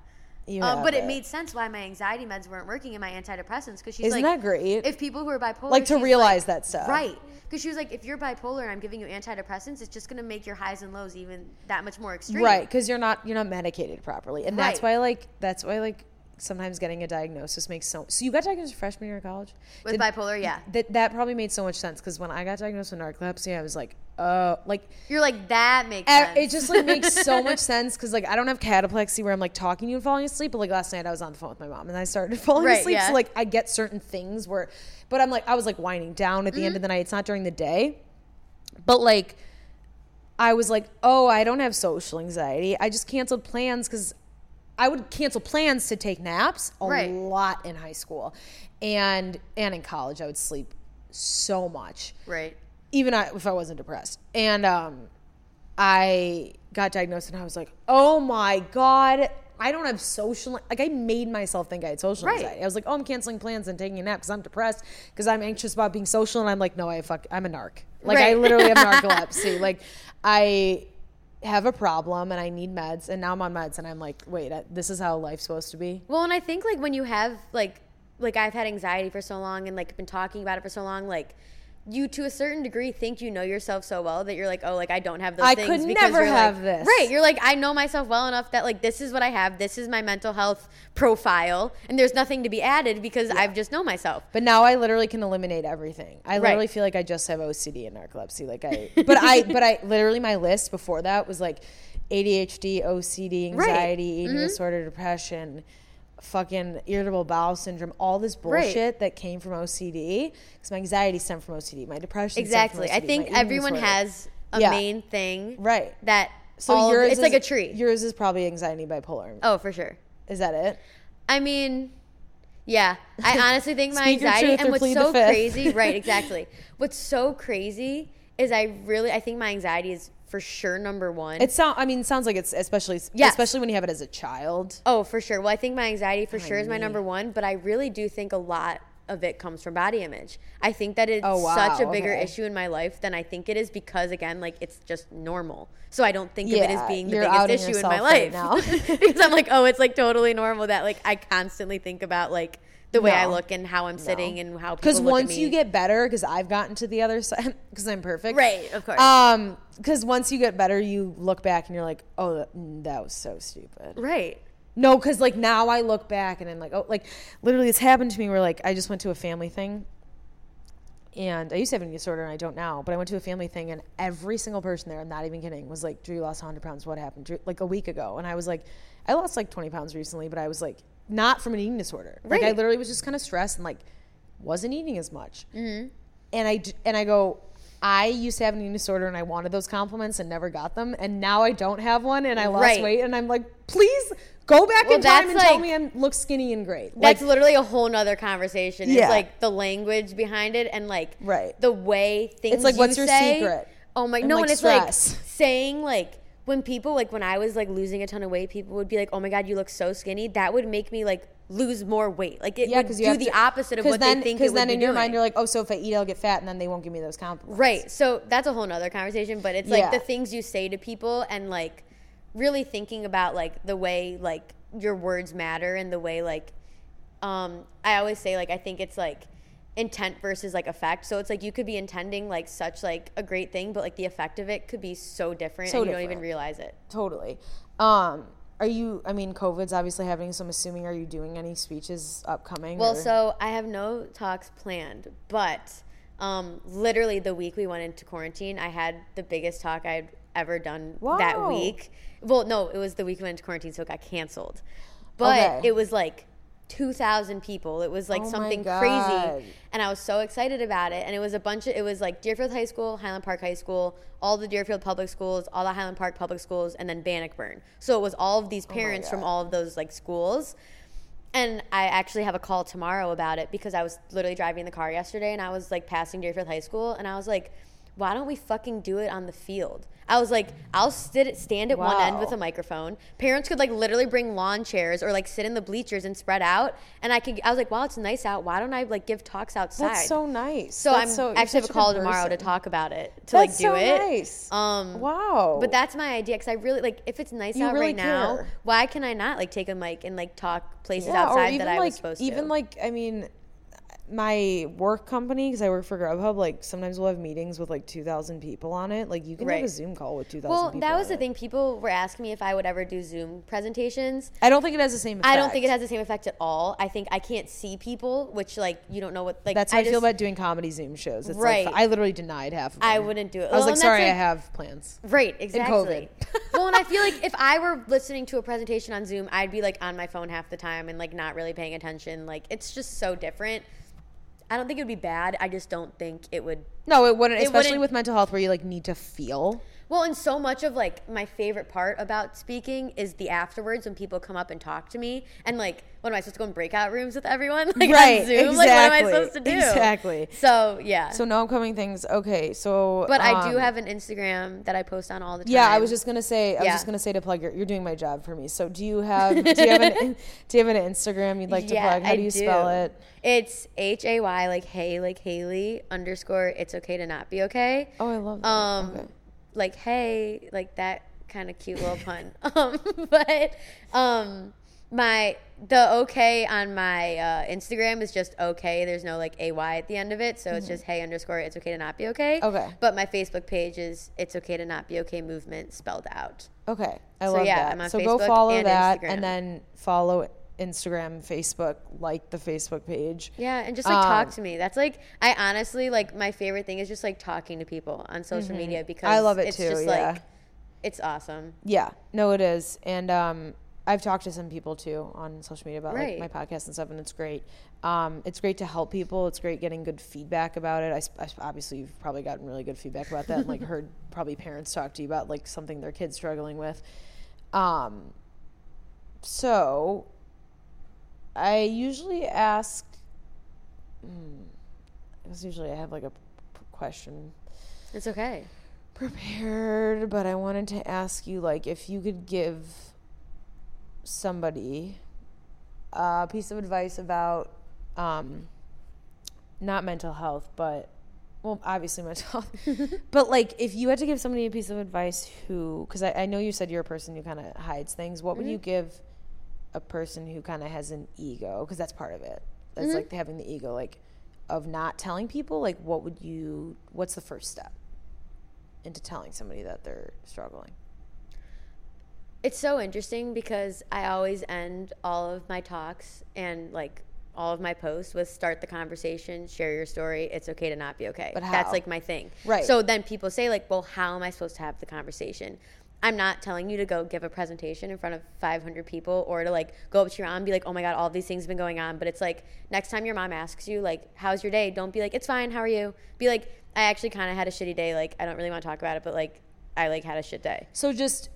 Um, but it made sense why my anxiety meds weren't working and my antidepressants because she's like,
Isn't
like,
that great?
if people who are bipolar
like to realize that stuff.
right because she was like if you're bipolar and i'm giving you antidepressants it's just going to make your highs and lows even that much more extreme
Right, because you're not you're not medicated properly, and that's why like that's why like sometimes getting a diagnosis makes so. So you got diagnosed freshman year of college.
with
Did-
bipolar yeah
That that probably made so much sense because when I got diagnosed with narcolepsy, I was like, oh, like
you're like that makes sense
it just like makes so much sense because like I don't have cataplexy where I'm like talking to you and falling asleep, but like last night I was on the phone with my mom and I started falling
Right,
asleep.
yeah.
So like I get certain things where, but I'm like I was like winding down at the
Mm-hmm.
end of the night. It's not during the day, but like I was like, oh, I don't have social anxiety. I just canceled plans because I would cancel plans to take naps a
Right.
lot in high school, and and in college I would sleep so much
right
even I, if I wasn't depressed. And um, I got diagnosed, and I was like, "Oh my god, I don't have social." Like I made myself think I had social
Right.
anxiety. I was like, "Oh, I'm canceling plans and taking a nap because I'm depressed because I'm anxious about being social." And I'm like, "No, I fuck, I'm a narc. Like I literally have narcolepsy. like I." have a problem and I need meds and now I'm on meds and I'm like, wait, this is how life's supposed to be.
well and i think like when you have like like i've had anxiety for so long and like been talking about it for so long like you to a certain degree think you know yourself so well that you're like oh like i don't have those
I
things
could
because
never
you're, like-
have this.
right you're like i know myself well enough that like this is what i have this is my mental health profile and there's nothing to be added because i've just know myself
But now I literally can eliminate everything. I
Right.
literally feel like I just have OCD and narcolepsy. Like I, but I, but I literally my list before that was like ADHD, OCD,
Right.
anxiety, eating
Mhm.
disorder, depression, fucking irritable bowel syndrome, all this
Right.
bullshit that came from OCD. Because my anxiety stemmed from OCD, my depression.
exactly i
Stemmed from OCD,
think everyone
disorder.
has a
Yeah.
main thing
right.
that
So
all of-
yours
it's like a tree
Yours is probably anxiety bipolar.
oh for sure
Is that it?
I mean, yeah. I honestly think my anxiety and what's so crazy, right, exactly. What's so crazy is I really I think my anxiety is for sure number 1.
It sound. I mean, sounds like it's especially,
Yes.
especially when you have it as a child.
oh, for sure. Well, I think my anxiety for oh,
My
sure is my number 1, but I really do think a lot of it comes from body image. I think that it's
Oh, wow,
such a bigger
okay.
issue in my life than I think it is because again, like it's just normal. So I don't think of it as being the biggest issue in my
yourself right
life.
now.
because I'm like, oh, it's like totally normal that like I constantly think about like the way I look and how I'm sitting and how people
Because once you get better, because I've gotten to the other side, because I'm perfect.
Right, of course.
Um, because once you get better, you look back and you're like, oh, that, that was so stupid.
right.
No, because like now I look back and I'm like, oh, like literally it's happened to me where like I just went to a family thing. And I used to have an eating disorder and I don't now, but I went to a family thing and every single person there, I'm not even kidding, was like, Drew, lost 100 pounds. What happened? Drew, like a week ago. And I was like, I lost like 20 pounds recently, but I was like, not from an eating disorder. Like I literally was just kind of stressed and like wasn't eating as much. Mm-hmm. And I and I go, I used to have an eating disorder and I wanted those compliments and never got them, and now I don't have one and I lost
Right.
weight and I'm like, please go back
Well,
in time
that's
and tell me I look skinny and great.
That's
Like,
literally a whole nother conversation.
Yeah.
It's like the language behind it and like
Right.
the way things
It's like, what's your
say-
secret?
Oh my
And,
no,
like,
and it's
stress.
like saying like when people like when I was like losing a ton of weight, people would be like, "Oh my god, you look so skinny." That would make me like lose more weight. Like it
yeah,
would do the
to-
opposite of what
then,
they think.
Because then
be
in your
doing.
mind you're like, oh, so if I eat, I'll get fat, and then they won't give me those compliments.
Right. So that's a whole nother conversation, but it's like
Yeah.
the things you say to people and like really thinking about like the way like your words matter and the way like um I always say like I think it's like intent versus like effect. So it's like you could be intending like such like a great thing, but like the effect of it could be so different
So
and you don't even realize it.
Totally. Um, are you? I mean, COVID's obviously happening, so I'm assuming are you doing any speeches upcoming?
Well,
or-
so I have no talks planned, but um, literally the week we went into quarantine, I had the biggest talk I'd ever done that week. Well, no, it was the week we went into quarantine, so it got canceled. But
Okay.
it was like 2,000 people. It was like
Oh
something crazy. And I was so excited about it. And it was a bunch of, it was like Deerfield High School, Highland Park High School, all the Deerfield public schools, all the Highland Park public schools, and then Bannockburn. So it was all of these parents from all of those like schools. And I actually have a call tomorrow about it because I was literally driving the car yesterday and I was like passing Deerfield High School and I was like, why don't we fucking do it on the field? I was like, I'll sit, stand at one end with a microphone. Parents could like literally bring lawn chairs or like sit in the bleachers and spread out. And I could, I was like, wow, it's nice out. Why don't I like give talks outside?
That's so nice.
So
That's
I'm
so,
actually have a call tomorrow to talk about it to
That's
like do
so
it.
nice.
Um,
wow.
But that's my idea because I really like if it's nice
You
out
really
right now.
care.
Why can I not like take a mic and like talk places
Yeah,
outside that I
like
was supposed
even
to?
Even like I mean, my work company because I work for Grubhub. Like sometimes we'll have meetings with like two thousand people on it. Like you can have a Zoom call with two thousand.
well,
people
that was the
it.
thing. People were asking me if I would ever do Zoom presentations.
I don't think it has the same. Effect.
I don't think it has the same effect at all. I think I can't see people, which like you don't know what like.
That's how I, feel
just-
about doing comedy Zoom shows. It's
Right.
Like, I literally denied half. of
I wouldn't do it.
I was
Well,
like, sorry, I have plans.
Right, exactly.
COVID.
well, and I feel like if I were listening to a presentation on Zoom, I'd be like on my phone half the time and like not really paying attention. Like it's just so different. I don't think it would be bad. I just don't think it would.
No, it wouldn't.
It
Especially
wouldn't-
with mental health, where you like need to feel.
Well, and so much of like my favorite part about speaking is the afterwards when people come up and talk to me and like, what am I supposed to go in breakout rooms with everyone? Like
Right,
on Zoom? Like what am I
exactly,
supposed to do?
exactly.
So yeah.
So no upcoming things. Okay, so
but I do
um,
have an Instagram that I post on all the time.
Yeah, I was just gonna say. I was just gonna say to plug your. You're doing my job for me. So do you have? do you have an? do you have an Instagram you'd like to plug? How do you spell
do.
it?
It's H A Y like hey like Haley underscore it's okay to not be okay.
Oh, I love that.
Um,
okay.
Like hey like that kind of cute little pun. Um, but um, my the okay on my uh, Instagram is just okay. There's no like a y at the end of it, so it's just hey underscore it's okay to not be okay.
Mm-hmm. Okay.
But my Facebook page is it's okay to not be okay movement spelled out.
Okay, I
So,
love
yeah,
that. So go follow
and
that,
Instagram.
and then follow Instagram, Facebook, like the Facebook page.
Yeah, and just like talk
Um,
to me. That's like I honestly like my favorite thing is just like talking to people on social media because
Mm-hmm. I love it
it's
too,
Just
yeah.
like it's awesome.
Yeah, no, it is, and um, I've talked to some people too on social media about
Right.
like my podcast and stuff, and it's great. Um, it's great to help people. It's great getting good feedback about it. I obviously you've probably gotten really good feedback about that, and like heard probably parents talk to you about like something their kids struggling with. Um, so I usually ask. Hmm, because usually I have like a question
It's okay.
prepared, but I wanted to ask you like if you could give somebody a piece of advice about um not mental health, but well, obviously mental health. but like if you had to give somebody a piece of advice who because I, I know you said you're a person who kind of hides things, what would you give a person who kind of has an ego? Because that's part of it. That's mm-hmm. like having the ego, like of not telling people. Like, what would you? What's the first step? into telling somebody that they're struggling.
It's so interesting because I always end all of my talks and like all of my posts with start the conversation, share your story. It's okay to not be okay.
But
That's like my thing.
Right.
So then people say like, "Well, how am I supposed to have the conversation?" I'm not telling you to go give a presentation in front of 500 people or to like go up to your mom and be like, "Oh my god, all these things have been going on." But it's like next time your mom asks you like, "How's your day?" Don't be like, "It's fine. How are you?" Be like, "I actually kind of had a shitty day. Like, I don't really want to talk about it, but like I like had a shit day."
So just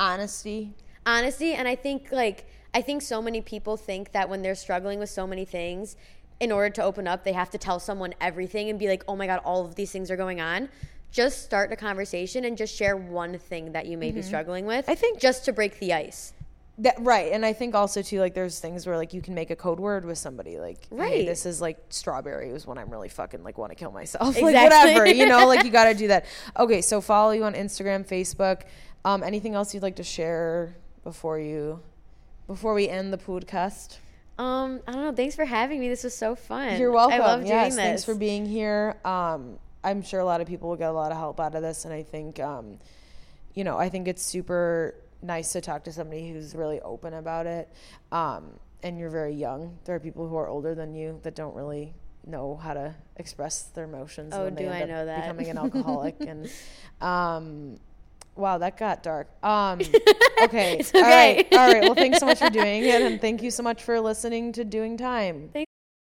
honesty.
honesty and i think like i think so many people think that when they're struggling with so many things in order to open up they have to tell someone everything and be like oh my god all of these things are going on just start a conversation and just share one thing that you may be struggling with
I think-
just to break the ice
That right, and I think also too like there's things where like you can make a code word with somebody like hey, this is like strawberry was when I'm really fucking like want to kill myself like whatever you know like you got to do that. Okay, so follow you on Instagram, Facebook. Um, anything else you'd like to share before you before we end the podcast?
um i don't know thanks for having me this was so fun
You're welcome.
i love doing this
thanks for being here. Um, I'm sure a lot of people will get a lot of help out of this, and I think, um, you know, I think it's super nice to talk to somebody who's really open about it. Um, and you're very young. There are people who are older than you that don't really know how to express their emotions.
Oh,
and
do I know that?
Becoming an alcoholic and. Um, Wow, that got dark. Um, okay.
It's
All right.
okay.
All right. Well, thanks so much for doing it. And thank you so much for listening to Doing Time.